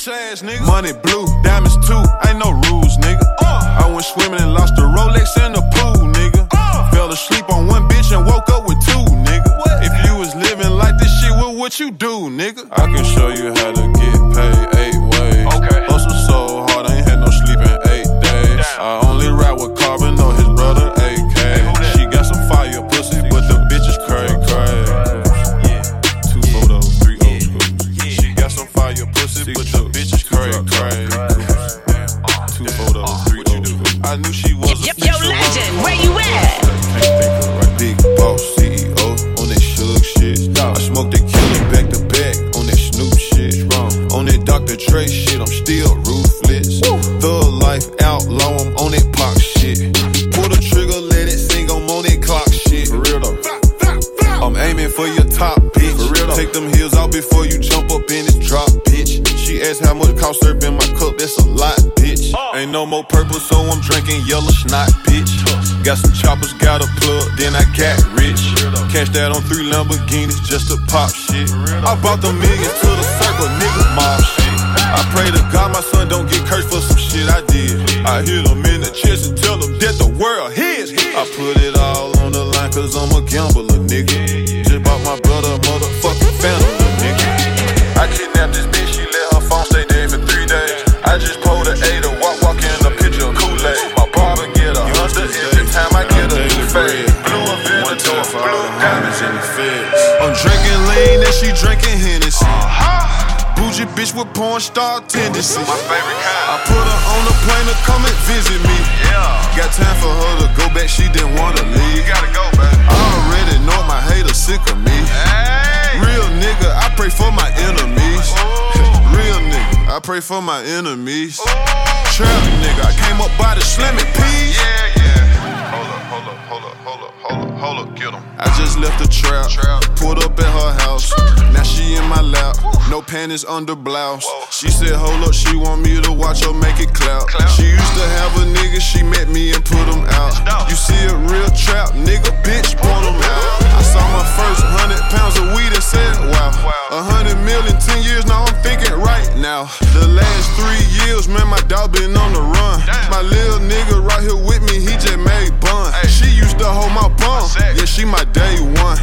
Bitch ass nigga. Money blue, diamonds too, ain't no rules, nigga. Uh. I went swimming and lost a Rolex in the pool, nigga. Uh. Fell asleep on one bitch and woke up with two, nigga. If you was living like this shit, what would you do, nigga? I can show you how to get paid choppers, got a plug, then I got rich. Cash that on three Lamborghinis just to pop shit. I bought the millions to the circle, nigga, mob shit. I pray to God my son don't get cursed for some shit I did. I hit him in the chest and tell him that the world his. I put it all on the line cause I'm a gambler, nigga. With porn star tendencies. My favorite kind. I put her on a plane to come and visit me. Yeah. Got time for her to go back, she didn't wanna leave. You gotta go, baby. I already know my haters sick of me. Hey. Real nigga, I pray for my enemies. Real nigga, I pray for my enemies. Trap nigga, I came up by the slimmy peas. Yeah, yeah. Hold up, hold up, hold up, hold up, hold up, hold up, get 'em. I just left the trap, trap. pulled up at her house. Now she in my lap, no panties under blouse. She said, hold up, she want me to watch her make it clap. She used to have a nigga, she met me and put him out. You see a real trap, nigga, bitch, point him out. I saw my first hundred pounds of weed and said, wow. A hundred million, ten years, now I'm thinking right now. The last three years, man, my dog been on the run. My little nigga right here with me, he just made bun. She used to hold my bum, yeah, she my day one.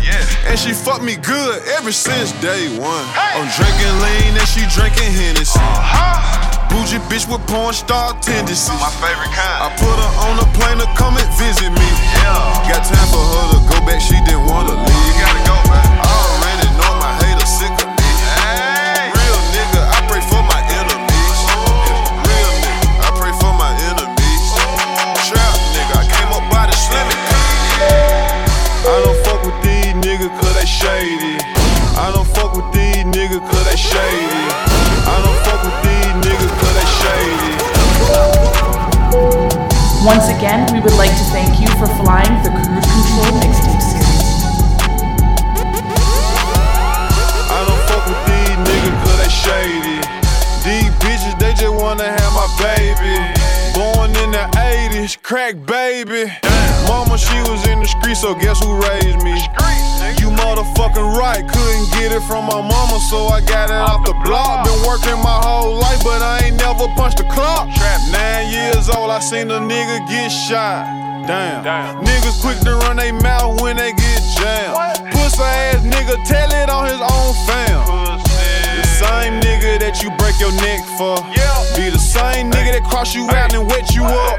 And she fucked me good ever since day one. I'm drinking lean and she drinking Hennessy. Uh-huh. Bougie bitch with porn star tendencies. My favorite kind. I put her on a plane to come and visit me. Yeah. Got time for her to go back, she didn't wanna leave. You gotta go, man. I already know my haters sick of shady. I don't fuck with these niggas cause they shady. I don't fuck with these niggas cause they shady. Once again, we would like to thank you for flying the Cruise Control Mixtape Series. I don't fuck with these niggas cause they shady. These bitches, they just wanna have my baby. Born in the 80s, crack baby. Mama, she was in the street, so guess who raised me? You motherfucking right, couldn't get it from my mama, so I got it off the block. Been working my whole life, but I ain't never punched a clock. Nine years old, I seen a nigga get shot. Damn. Damn. Niggas quick to run they mouth when they get jammed. Pussy ass nigga tell it on your neck for. Be the same nigga that cross you out and wet you up.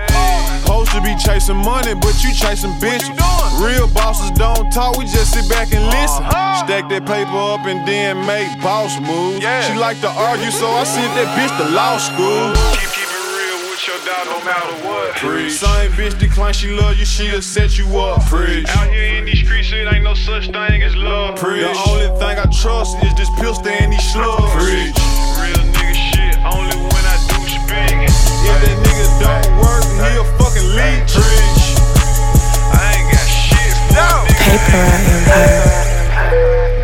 Supposed to be chasing money, but you chasing bitches. Real bosses don't talk, we just sit back and listen. Uh-huh. Stack that paper up and then make boss moves. She like to argue, so I sent that bitch to law school. Keep, keep it real with your dog no matter what. Preach. Same bitch decline, she love you, she'll set you up. Preach. Out here in these streets, it ain't no such thing as love. Preach. The only thing I trust is this pistol and these slugs. Preach. If that nigga don't work, he a fucking leech. I ain't got shit for a nigga. Paper Empire.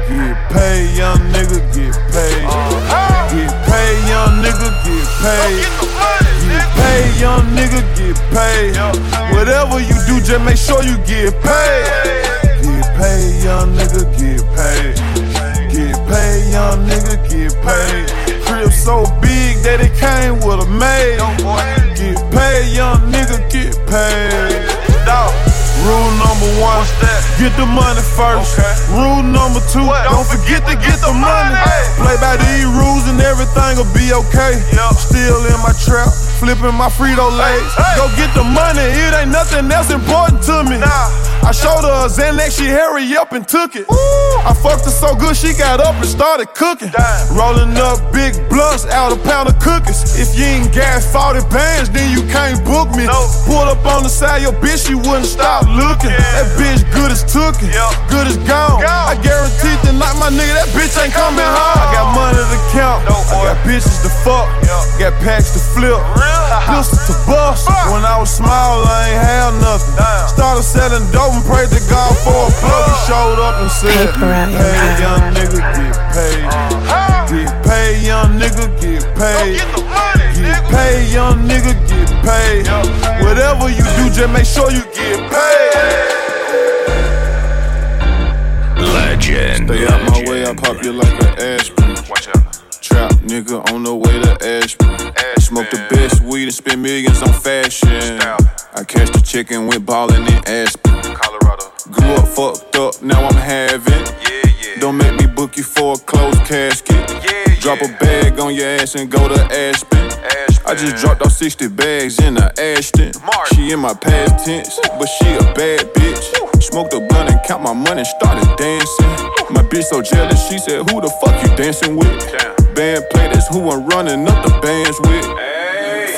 Get paid, young nigga, get paid. Uh-huh. Get paid, young nigga, get paid. Get paid, young nigga, get paid. Whatever you do, just make sure you get paid. Get paid, young nigga, get paid. Get paid, young nigga, get paid. So big that it came with a maid. Get paid, young nigga, get paid. Rule number one, get the money first. Rule number two, don't forget to get the money. Play by these rules and everything will be okay. Still in my trap, flipping my Frito Lays. Go get the money, it ain't nothing else important to me. I showed her a Xanax, she hurry up and took it. I fucked her so good, she got up and started cooking. Rolling up big blunts out a pound of cookies. If you ain't gas 40 bands, then you can't book me. Pull up on the side, your bitch, she wouldn't stop looking. That bitch good as tookin', good as gone. I guarantee tonight, my nigga, that bitch ain't coming home. I got money to count, I got bitches to fuck, got packs to flip, pistols to bust. When I was small, I ain't had nothing. Started selling dope and prayed to God for a plug. He showed up and said, Paper Get paid, young nigga, get paid. Get paid, young nigga, get paid. Get paid, young nigga, get paid. Whatever you do, just make sure you get paid. Legend. Stay out my way, I pop you like an aspirin. Watch out. Trap nigga on the way to Ashburn. Smoke the best weed and spend millions on fashion. I catch the chicken, went ballin' in Aspen. Grew up fucked up, now I'm having. Yeah, yeah. Don't make me book you for a closed casket. Yeah, Drop a bag on your ass and go to Aspen. Aspen. I just dropped off 60 bags in a Aston. She in my past tense, but she a bad bitch. Smoked a blunt and count my money, started dancing. My bitch so jealous, she said, Who the fuck you dancing with? Damn. Band play, that's who I'm running up the bands with.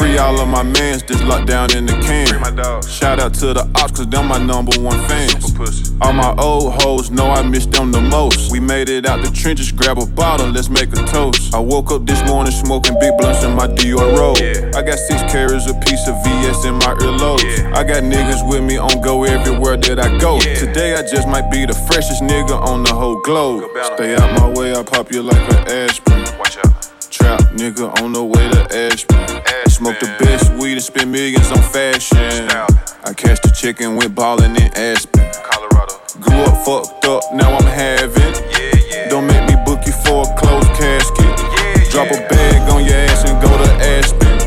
Free all of my mans just locked down in the can. Free my dogs. Shout out to the ops, cause them my number one fans. All my old hoes know I miss them the most. We made it out the trenches, grab a bottle, let's make a toast. I woke up this morning smoking big blunts in my Dior robe. I got six carats a piece of VS in my earlobes. I got niggas with me on go everywhere that I go. Today I just might be the freshest nigga on the whole globe. Stay out my way, I pop you like an aspirin. Watch out. Trap nigga on the way to Ashburn. Smoke the best weed and spend millions on fashion. I catch the chicken, went ballin' in Aspen. Colorado. Grew up fucked up, now I'm having. Don't make me book you for a closed casket. Drop a bag on your ass and go to Aspen.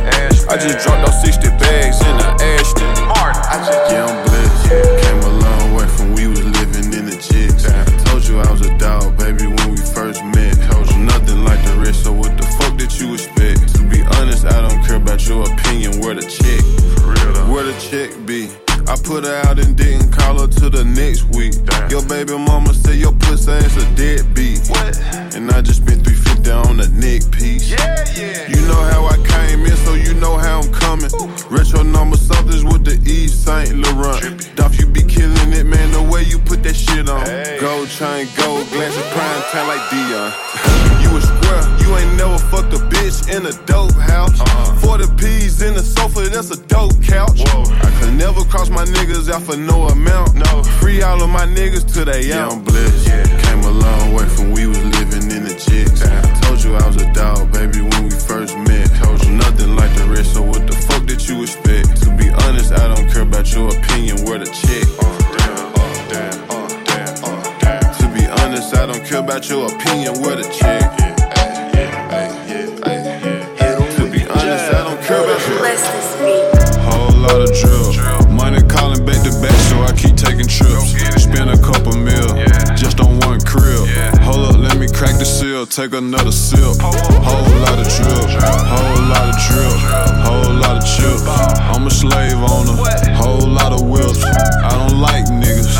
I just dropped off 60 bags in the Aston. I just Yeah, I'm about your opinion. Where the check? Where the check be? I put her out and didn't call her till the next week. Your baby mama say your pussy ass a deadbeat. What? And I just spent 350 on a neck piece. Yeah, yeah. You know how I came in, so you know how I'm coming. Retro number something's with the Yves Saint Laurent. Dolph, you be killing it, man, the way you put that shit on. Gold chain, gold glasses, prime time like Deion. you a square, you ain't never fucked a bitch in a dope house. Uh-huh. 40 P's in the sofa, that's a dope couch. I could never cross my niggas out for no amount. No. Free all of my niggas till they out. I'm blessed. Yeah. Came a long way from we was living in the chicks. Told you I was a dog, baby, when we first met. Told you nothing like the rest, so what the fuck did you expect? To be honest, I don't care about your opinion, where the check. To be I don't care about your opinion, where the check. To be honest, I don't care about your Bless this beat. Hold of drip. Money calling back to back, so I keep taking trips. Spend a couple mil, just on one crib. Hold up, let me crack the seal, take another sip. Whole lot of drip, whole lot of drip, whole lot of chips. I'm a slave owner, whole lot of whips. I don't like niggas,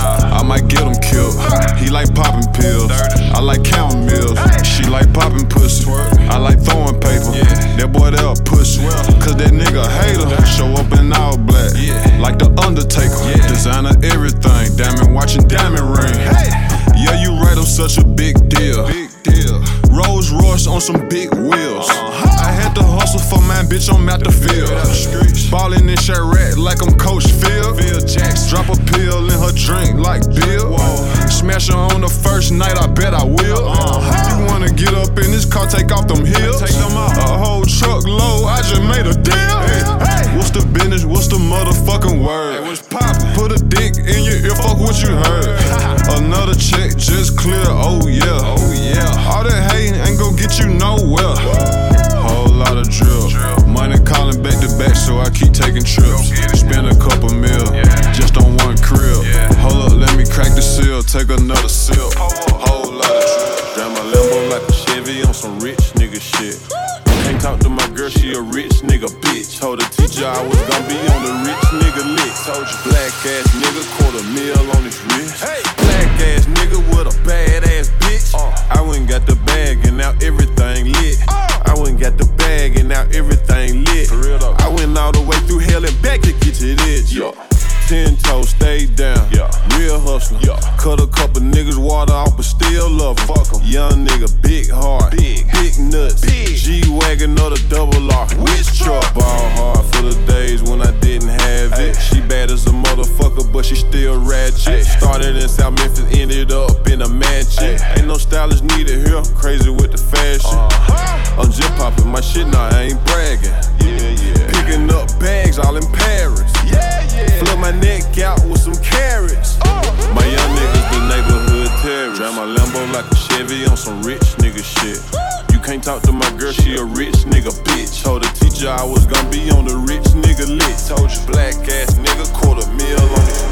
might get them killed. He like popping pills, I like counting meals. She like popping pussy, I like throwing paper. That boy there a pussy, cause that nigga hater. Show up in all black, like the Undertaker. Designer everything, diamond watching diamond ring. Yeah, you right, I'm such a big deal. Big deal. Rolls Royce on some big wheels. I had to hustle for mine, bitch, I'm out the field. Ballin' in Chiraq like I'm Coach Phil. Drop a pill in her drink like Bill. Smash her on the first night, I bet I will. You wanna get up in this car, take off them heels? Take them out. A whole truck load, I just made a deal. What's the business? What's the motherfucking word? Put a dick in your ear, fuck what you heard. Another check just clear, oh yeah. Oh yeah. All that hating ain't gon' get you nowhere. Whole lot of drip. Money calling back to back, so I keep taking trips. Spend a couple mil, just on one crib. Hold up, let me crack the seal, take another sip. Whole lot of drip. Drive my Lambo like a Chevy on some rich nigga shit. Can't talk to my girl, she a rich nigga bitch. Told the teacher I was gonna be on the rich nigga list. Told you black ass to this. Yeah. Ten toes, stay down. Yeah. Real hustler. Yeah. Cut a couple niggas water off, but still love 'em. Fuck 'em. Young nigga, big heart. Big. Big nuts. Big. G Wagon or the double R. Which truck? Ball hard for the days when I didn't have it. Still ratchet. Started in South Memphis, ended up in a mansion. Ain't no stylist needed here. Crazy with the fashion. Uh-huh. I'm just popping my shit now, I ain't bragging. Yeah, yeah. Picking up bags all in Paris. Yeah, yeah. Flip my neck out with some carrots. Uh-huh. My young niggas, the neighborhood terrorists. Drive my Lambo like a Chevy on some rich nigga shit. You can't talk to my girl, she a rich nigga bitch. Told the teacher I was gonna be on the rich nigga list. Told you black ass nigga, quarter mil on his it's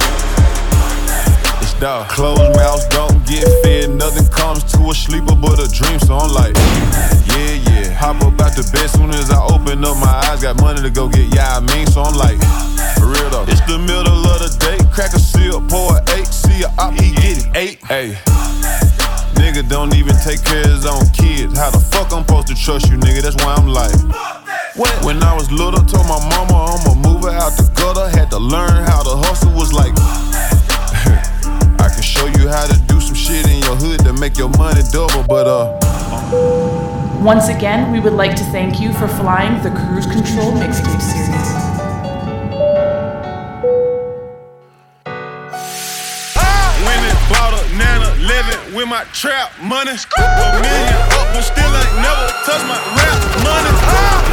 dog. Closed mouths don't get fed. Nothing comes to a sleeper but a dream. So I'm like, yeah, yeah. Hop up out the bed soon as I open up my eyes. Got money to go get, yeah, I mean. So I'm like, for real though. It's the middle of the day. Crack a seal, pour a eight. See a op, he get it. Eight. Hey. Nigga don't even take care of his own kids. How the fuck I'm supposed to trust you, nigga? That's why I'm like. When, when I was little, told my mama Once again, we would like to thank you for flying the Cruise Control Mixtape Series. With my trap money. A million up, but still ain't never touched my rap money.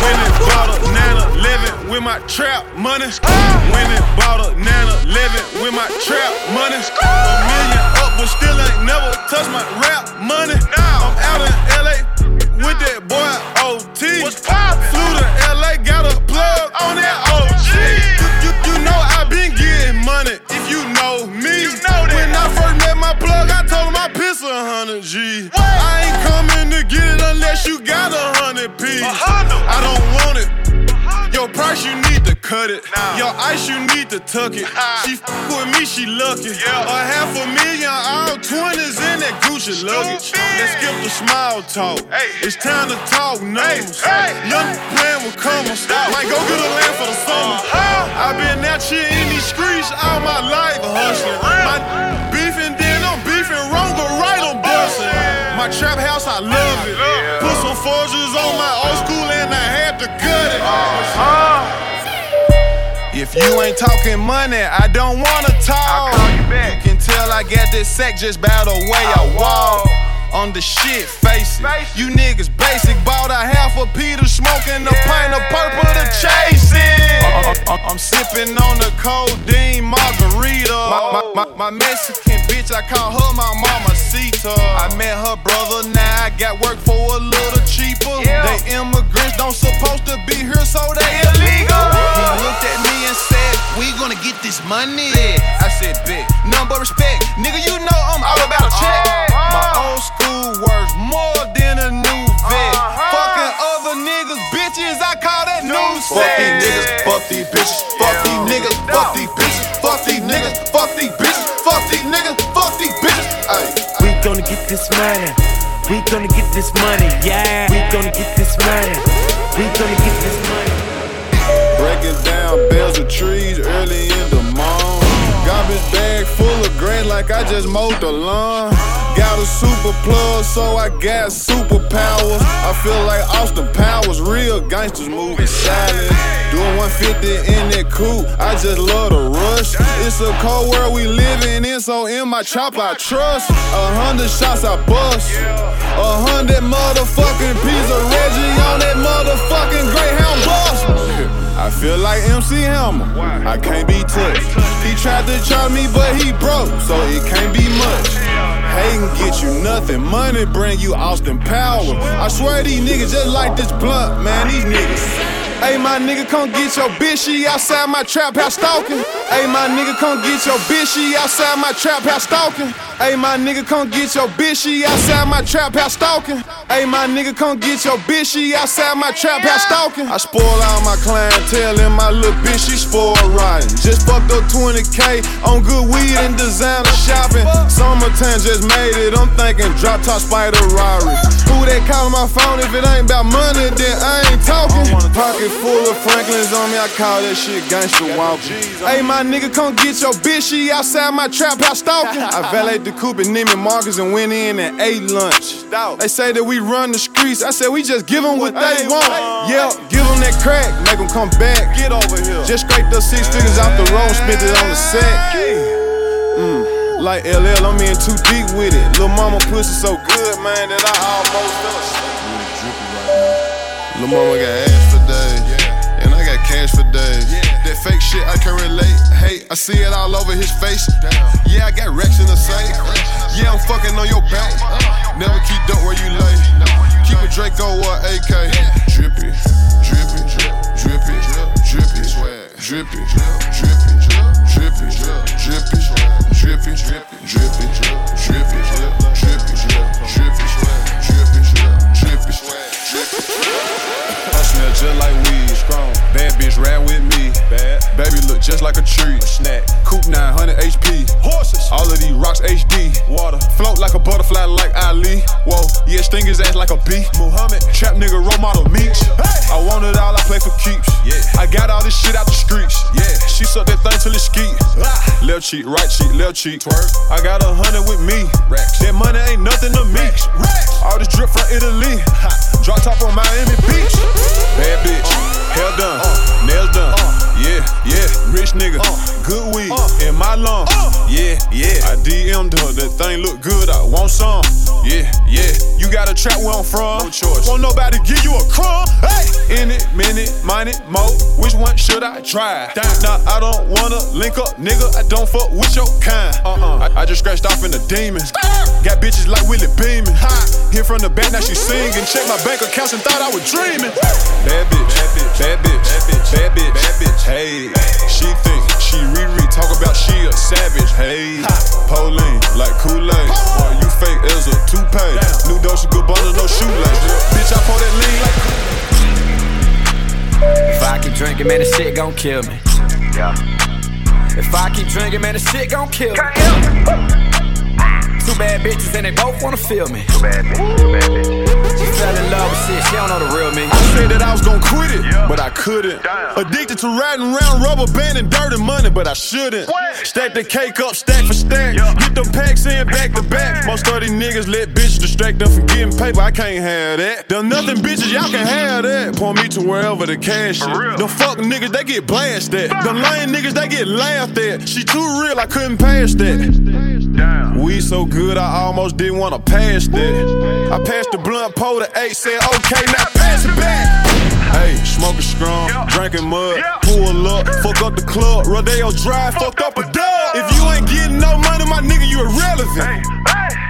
And bought a Nana living with my trap money. And bought a Nana living with my trap money. A million up, but still ain't never touched my rap money. I'm out in that boy OT. What's poppin'? Flew to LA, got a plug on that OG. You, you, you know I been getting money. If you know me, when I first met my plug, I told him I piss a hundred G. I ain't coming to get it unless you got a hundred P. I don't want it. Your price, you need cut it. Your ice, you need to tuck it. She f with me, she lucky. A half a million, all twenties in that Gucci luggage. Let's skip the small talk. Hey. It's time to talk numbers. Young playing with commas. Might go get a land for the summer. I've been out here in these streets all my life hustling. My beefing, then I'm beefing wrong, but right I'm busting. My trap house, I love it. Put some Forgis on my old school and I had to cut it. If you ain't talking money, I don't wanna talk. You, can tell I got this sack just by the way I walk. On the shit, face it. You niggas basic. Bought a half a Peter smoking a pint of purple to chase it. Oh. I'm, I'm sipping on the codeine margarita. My, my, my, my Mexican bitch, I call her my mama Cita. Uh. I met her brother, now I got work for a little cheaper. They immigrants don't supposed to be here, so they money. I said bet, nothing but respect. Nigga, you know I'm all about a check. Uh-huh. My old school worth more than a new vet. Uh-huh. Fucking other niggas, bitches, I call that new Fuck these niggas, fuck these bitches, fuck these niggas, fuck these bitches, fuck these niggas, fuck these bitches, fuck these niggas, fuck these bitches. Ay. We gonna get this money. We gonna get this money. Yeah. We gonna get this money. Like I just mowed the lawn. Got a super plug, so I got superpowers. I feel like Austin Powers, real gangsters moving silent. Doing 150 in that coupe, I just love the rush. It's a cold world we living in, so in my chop I trust. A hundred shots I bust. A hundred motherfucking piece of Reggie on that motherfucking Greyhound bus. I feel like MC Hammer. I can't be touched. He tried to charge me, but he broke, so it can't be much. Hating get you nothing. Money bring you Austin power. I swear these niggas just like this blunt, man. These niggas. Hey, my nigga, come get your bitch. She outside my trap house stalking. Hey, my nigga, come get your bitch. She outside my trap house stalking. Hey, my nigga, come get your bitch. She outside my trap house stalking. Hey, my nigga, come get your bitch. She outside my trap house stalking. I spoil all my clientele and my little bitch, she spoiled rotten. Just fucked up 20k on good weed and designer shopping. Summertime just made it. I'm thinking drop top spider Rari. Who they calling my phone? If it ain't about money, then I ain't talking. Pocket full of Franklins on me, I call that shit gangster walking. Hey, my nigga, come get your bitch. She outside my trap house stalking. I valet the coupe and Neiman Marcus and went in and ate lunch. They say that we run the streets. I said we just give them what they want. Yeah, give them that crack, make them come back. Get over here. Just scraped the six figures out the road, spent it on the sack. Mm. Like LL, I'm in too deep with it. Lil' mama pussy so good, man, that I almost fell asleep. Lil' mama got ass for days, and I got cash for days. Fake shit I can relate. Hey, I see it all over his face. Yeah, I got racks in the safe. Yeah, I'm fucking on your back. Never keep dope where you lay. Keep a Draco or AK. Drippy, drippy, drippy, drippy, drippy, drippy, drippy, drippy, drippy, drippy, drippy, drippy, drippy, drippy, drippy, swag, drippy ship. I smell just like weed. Strong. Bad bitch ride with me. Bad. Baby look just like a tree. Snack. Coupe 900 HP. Horses. All of these rocks HD. Water. Float like a butterfly like Ali. Whoa. Yeah, sting his ass like a bee. Muhammad. Trap nigga role model Meech. Hey. I want it all, I play for keeps. Yeah. I got all this shit out the streets. Yeah. She suck that thing till it skeet. Ah. Left cheek, right cheek, left cheek. Twerk. I got a hundred with me. Racks. That money ain't nothing to me. Racks. All this drip from Italy. Ha. Drop top on Miami Beach. Bad bitch. Hair done. Nails done. Yeah, yeah. Rich nigga. Good weed. In my lung. Yeah, yeah. I DM'd her. That thing look good. I want some. Yeah, yeah. You got a trap where I'm from. No choice. Won't nobody give you a crumb. Hey. In it, minute, minute, mo. Which one should I try? Nah, I don't wanna link up, nigga. I don't fuck with your kind. Uh-uh. I, I just scratched off in the demons. Got bitches like Willie Beamen. Here from the back, now she singing. Check my bank accounts and thought I was dreaming. Bad bitch, bad bitch, bad bitch, bad bitch, bad bitch. Hey, she think she Riri, talk about she a savage. Hey, Pauline like Kool-Aid. Boy, you fake as a toupee. New Dolce Gabbana, no shoelace. Bitch, I pour that lean like. If I keep drinking, man, this shit gon' kill me. Yeah. If I keep drinking, man, this shit gon' kill me. Two bad bitches and they both wanna feel me. Two bad bitches, two bad bitches. She fell in love with shit, she don't know the real me. I said that I was gonna quit it, but I couldn't. Addicted to riding around rubber band and dirty money, but I shouldn't. Stack the cake up, stack for stack. Get them packs in back to back. Most of these niggas let bitches distract them from getting paper. I can't have that. Them nothing bitches, y'all can have that. Point me to wherever the cash is. Them fuck niggas, they get blasted. At. Them lame niggas, they get laughed at. She too real, I couldn't pass that. We so good, I almost didn't wanna pass that. I passed the blunt pole to eight, said okay, now pass it back. Hey, smoking strong, drinking mud, pull up, fuck up the club, Rodeo Drive, fucked up a dub. If you ain't getting no money, my nigga, you irrelevant.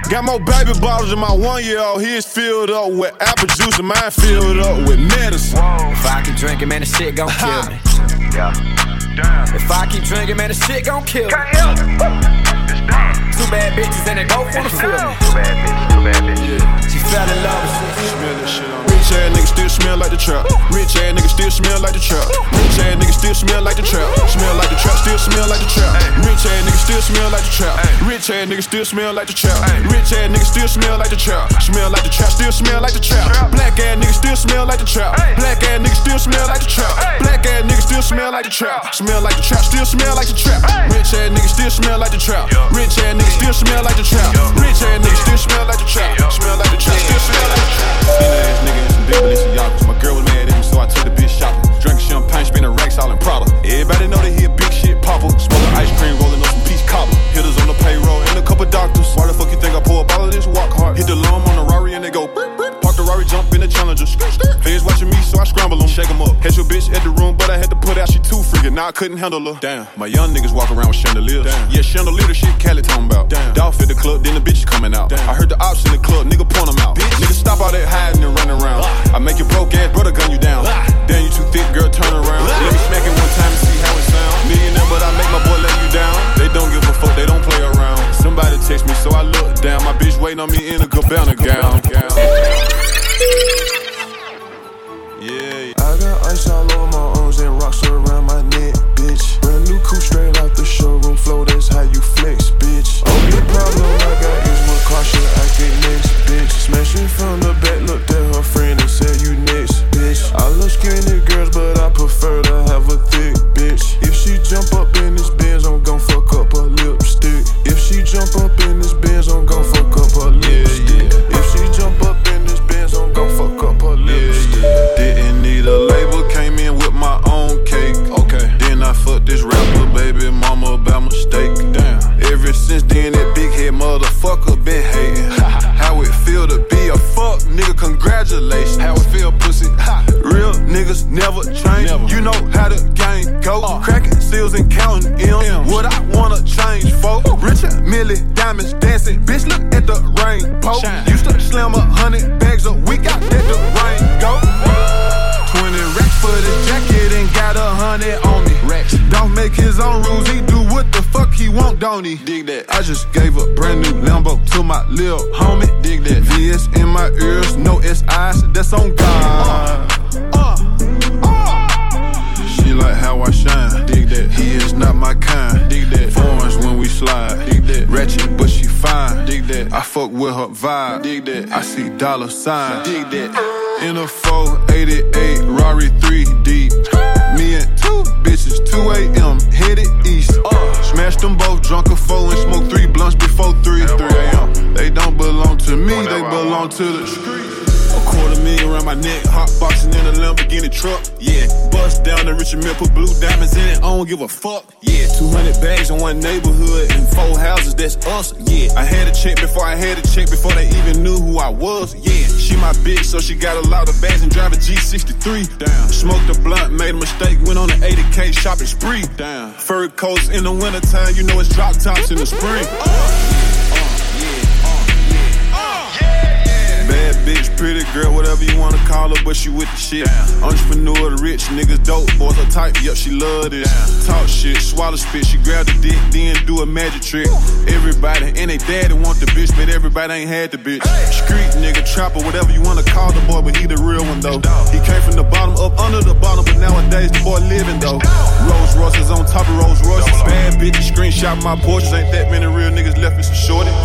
Got more baby bottles than my one year old. His filled up with apple juice and mine filled up with medicine. If I keep drinking, man, this shit gon' kill uh-huh. me. Yeah. If I keep drinking, man, the shit gon' kill me. Two bad bitches and they both wanna feel me. Two bad bitches, two bad bitches. She fell in love with shit. Rich ass nigga still smell like the trap. Rich ass nigga still smell like the trap. Rich ass nigga still smell like the trap. Smell like the trap, still smell like the trap. Rich ass nigga still smell like the trap. Rich ass nigga still smell like the trap. Rich ass nigga still smell like the trap. Smell like the trap, still smell like the trap. Black ass nigga still smell like the trap. Black ass nigga still smell like the trap. Black ass nigga still smell like the trap. Smell like the trap, still smell like the trap. Rich ass nigga still smell like the trap. Rich ass nigga still smell like the trap. Rich ass nigga still smell like the trap. Smell like the trap, still smell like the trap. Skinny ass nigga big Balenciagas. My girl was mad at me, so I took the bitch shopping. Drinking champagne, spinning racks all in Prada. Everybody know that he a big shit popper. Smoking ice cream, rolling up some peach cobbler. Hitters on the payroll and a couple doctors. Why the fuck you think I pull up all of this? Walk hard. I couldn't handle her. Damn. My young niggas walk around with chandeliers. Damn. Yeah, chandelier the shit Cali talking about. Damn. Dolph at the club, then the bitch coming out. Damn. I heard the ops in the club, nigga point them out. Bitch. Nigga stop all that hiding and running around. I make your broke ass brother gun you down. Damn, you too thick, girl, turn around. Let me smack it one time and see how it sound. Millionaire, but I make my boy let you down. They don't give a fuck, they don't play around. Somebody text me, so I look down. My bitch waiting on me in a Gabbana gown. Never change. You know how the game go. Uh. Cracking seals and counting M's. What I wanna change for? Richard Mille diamonds dancing. Bitch, look at the rainbow. Used to slam a hundred bags a week. I let the rain go. 20 racks for the jacket and got a hundred on me. Racks. Don't make his own rules, he do what the fuck he want, don't he? Dig that. I just gave a brand new Lambo to my lil homie. Dig that. VS in my ears, no SIs, that's on God. She like how I shine. Dig that. He is not my kind. Dig that. Foreigns when we slide. Dig that. Ratchet, but she fine. Dig that. I fuck with her vibe. Dig that. I see dollar sign. Dig that. In a 488 Rari 3 deep. Me and two bitches, 2 a.m. headed east. Smashed them both, drunk a four and smoked three blunts before 3 3 a.m. They don't belong to me, they belong to the street. A quarter million around my neck, hot boxing in a Lamborghini truck. Yeah, bust down the Richard Mille, put blue diamonds in it. I don't give a fuck. Yeah, 200 bags in one neighborhood and four houses. That's us. Yeah, I had a check before I had a check before they even knew who I was. Yeah, she my bitch, so she got a lot of bags and drive a G63. Down. Smoked a blunt, made a mistake, went on an 80k shopping spree. Down. Fur coats in the wintertime, you know it's drop tops in the spring. Bad bitch, pretty girl, whatever you wanna call her, but she with the shit. Entrepreneur, the rich niggas, dope boys, her type, yup, she love this. Talk shit, swallow spit, she grab the dick, then do a magic trick. Everybody and they daddy want the bitch, but everybody ain't had the bitch. Street nigga, trapper, whatever you wanna call the boy, but he the real one though. He came from the bottom up under the bottom, but nowadays the boy living though. Rolls Royces on top of Rolls Royces. Bad bitches, screenshot my portraits, ain't that many real niggas left, it's a shortage.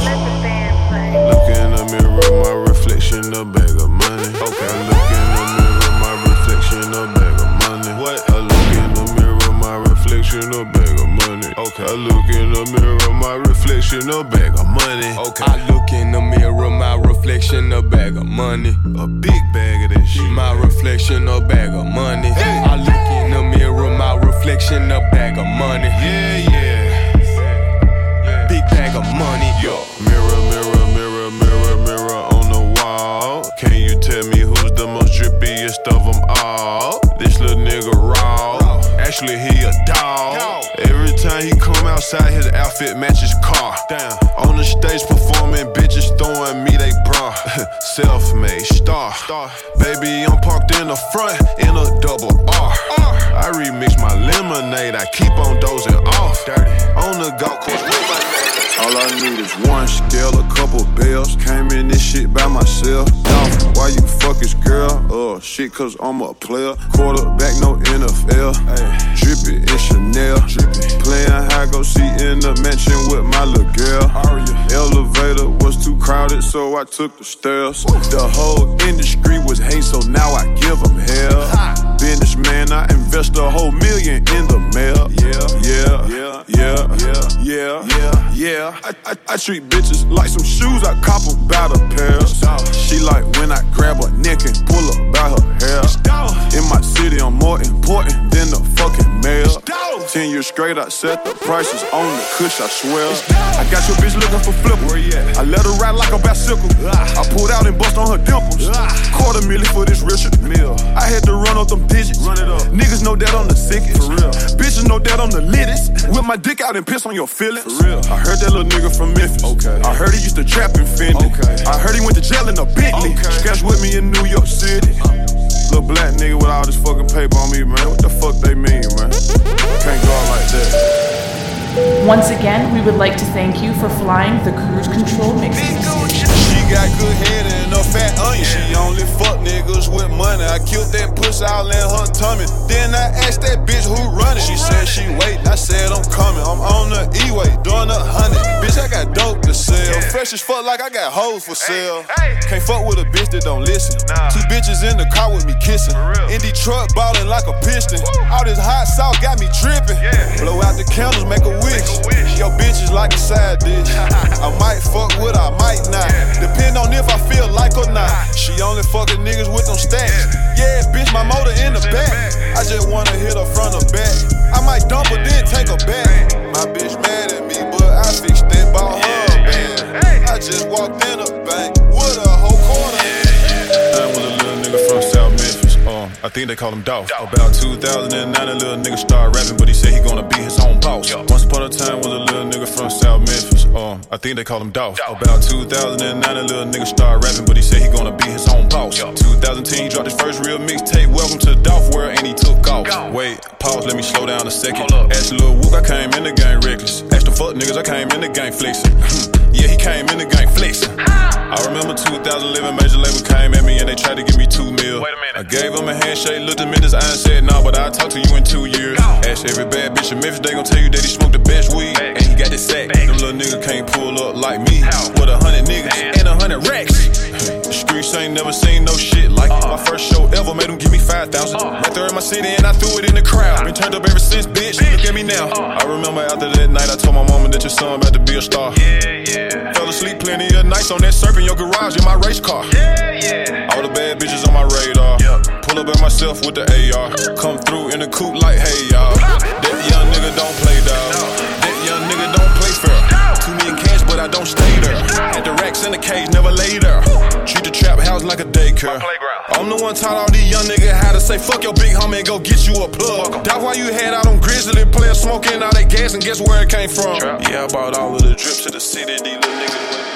Look in the mirror, my reflection, a bag of money. Okay. I look in the mirror, my reflection, a bag of money. What? I look in the mirror, my reflection, a bag of money. Okay. I look in the mirror, my reflection, a bag of money. Okay. I look in the mirror, my reflection, a bag of money. A big bag of that shit. My reflection, a bag of money. I look in the mirror, my reflection, a bag of money. Yeah, yeah. Big bag of money. Yo. Mirror, mirror wall. Can you tell me who's the most drippiest of them all? This little nigga raw. Actually, he a dog. Every time he come outside, his outfit matches car. Damn. On the stage performing, bitches throwing me they bra. Self-made star. star. Baby, I'm parked in the front in a double R. I remix my lemonade lemonade, I keep on dozing off. Dirty. On the golf course with my All I need is one scale, a couple bells. Came in this shit by myself. Now, why you fuck his girl? Uh, shit, cause I'm a player. Quarterback, no NFL. Ay, drippy in Chanel. Drippy. Playing high, go see in the mansion with my little girl. Elevator was too crowded, so I took the stairs. The whole industry was hate, so now I give them hell. Businessman, I invest a whole million in the mail. Yeah, yeah, yeah, yeah, yeah, yeah, yeah. I, I, I treat bitches like some shoes, I cop them a pair. She like when I grab her neck and pull her by her hair. In my city, I'm more important than the fucking mayor. Ten years straight, I set the prices on the kush, I swear. I got your bitch looking for flipper. I let her ride like a bicycle. I pulled out and bust on her dimples. Quarter million for this Richard Mille. I had to run up them digits. Run it up. Niggas know that I'm the sickest. For real. Bitches know that I'm the littest. Whip my dick out and piss on your feelings. For real. I heard that little nigga from Memphis. Okay. I heard he used to trap in Fendi. Okay. I heard he went to jail in a Bentley. Okay. Scratch with me in New York City. Little black nigga with all this fucking paper on me, man. What the fuck they mean, man? Can't go out like that. Once again, we would like to thank you for flying the cruise control mixtape series. She got good head and a fat onion. She only fuck niggas with money. I killed that pussy all in her tummy. Then I asked that bitch who running. She said she waiting. I said I'm coming. I'm on the E-way doing a hundred. Bitch, I got dope to sell. Fresh as fuck like I got hoes for sale. Can't fuck with a bitch that don't listen. Two bitches in the car with me kissing. In Detroit ballin' like a piston. All this hot sauce got me dripping. Blow out the candles, make a wish. Yo, bitch is like a side dish. I might fuck with I might not. Depend on if I feel like or not. She only fucking niggas with them stacks. Yeah, bitch, my motor in the back. I just wanna hit her front or back. I might dump her, then take her back. My bitch mad at me, but I fixed that, bought her band. I just walked in a I think they call him Dolph. About 2009, a little nigga started rapping, but he said he gonna be his own boss. Once upon a time was a little nigga from South Memphis. Um, I think they call him Dolph. About 2009, a little nigga started rapping, but he said he gonna be his own boss. 2010, he dropped his first real mixtape. Welcome to the Dolph world, and he took off. Wait, pause, let me slow down a second. Ask Lil Wook, I came in the game reckless. Ask the fuck niggas, I came in the game flexing. yeah, he came in the game flexing. I remember 2011, major label came at me and they tried to give me two mil. I gave him a handshake, looked him in his eye and said, nah, but I'll talk to you in two years. Ask every bad bitch in Memphis, they gon' tell you that he smoked the best weed. And he got the sack. Them little niggas can't pull up like me. How? With a hundred niggas and a hundred racks. The streets ain't never seen no shit like it. My first show ever made them give me 5,000. Right there in my city and I threw it in the crowd. Been turned up ever since, bitch. Look at me now. I remember after that night, I told my mama that your son about to be a star. Fell asleep plenty of nights on that surf in your garage in my race car. Yeah, yeah. All the bad bitches on my radar. Pull up at myself with the AR. Come through in the coupe like, hey y'all. That young nigga don't play dog. That young nigga don't play fair. Two million cash, but I don't stay there. At the racks in the cage, never lay there. Like a daycare. I'm the one taught all these young niggas how to say fuck your big homie and go get you a plug. That's why you had out on Grizzly playing smoking all that gas and guess where it came from? Yeah, I bought all of the drips to the city. These little niggas.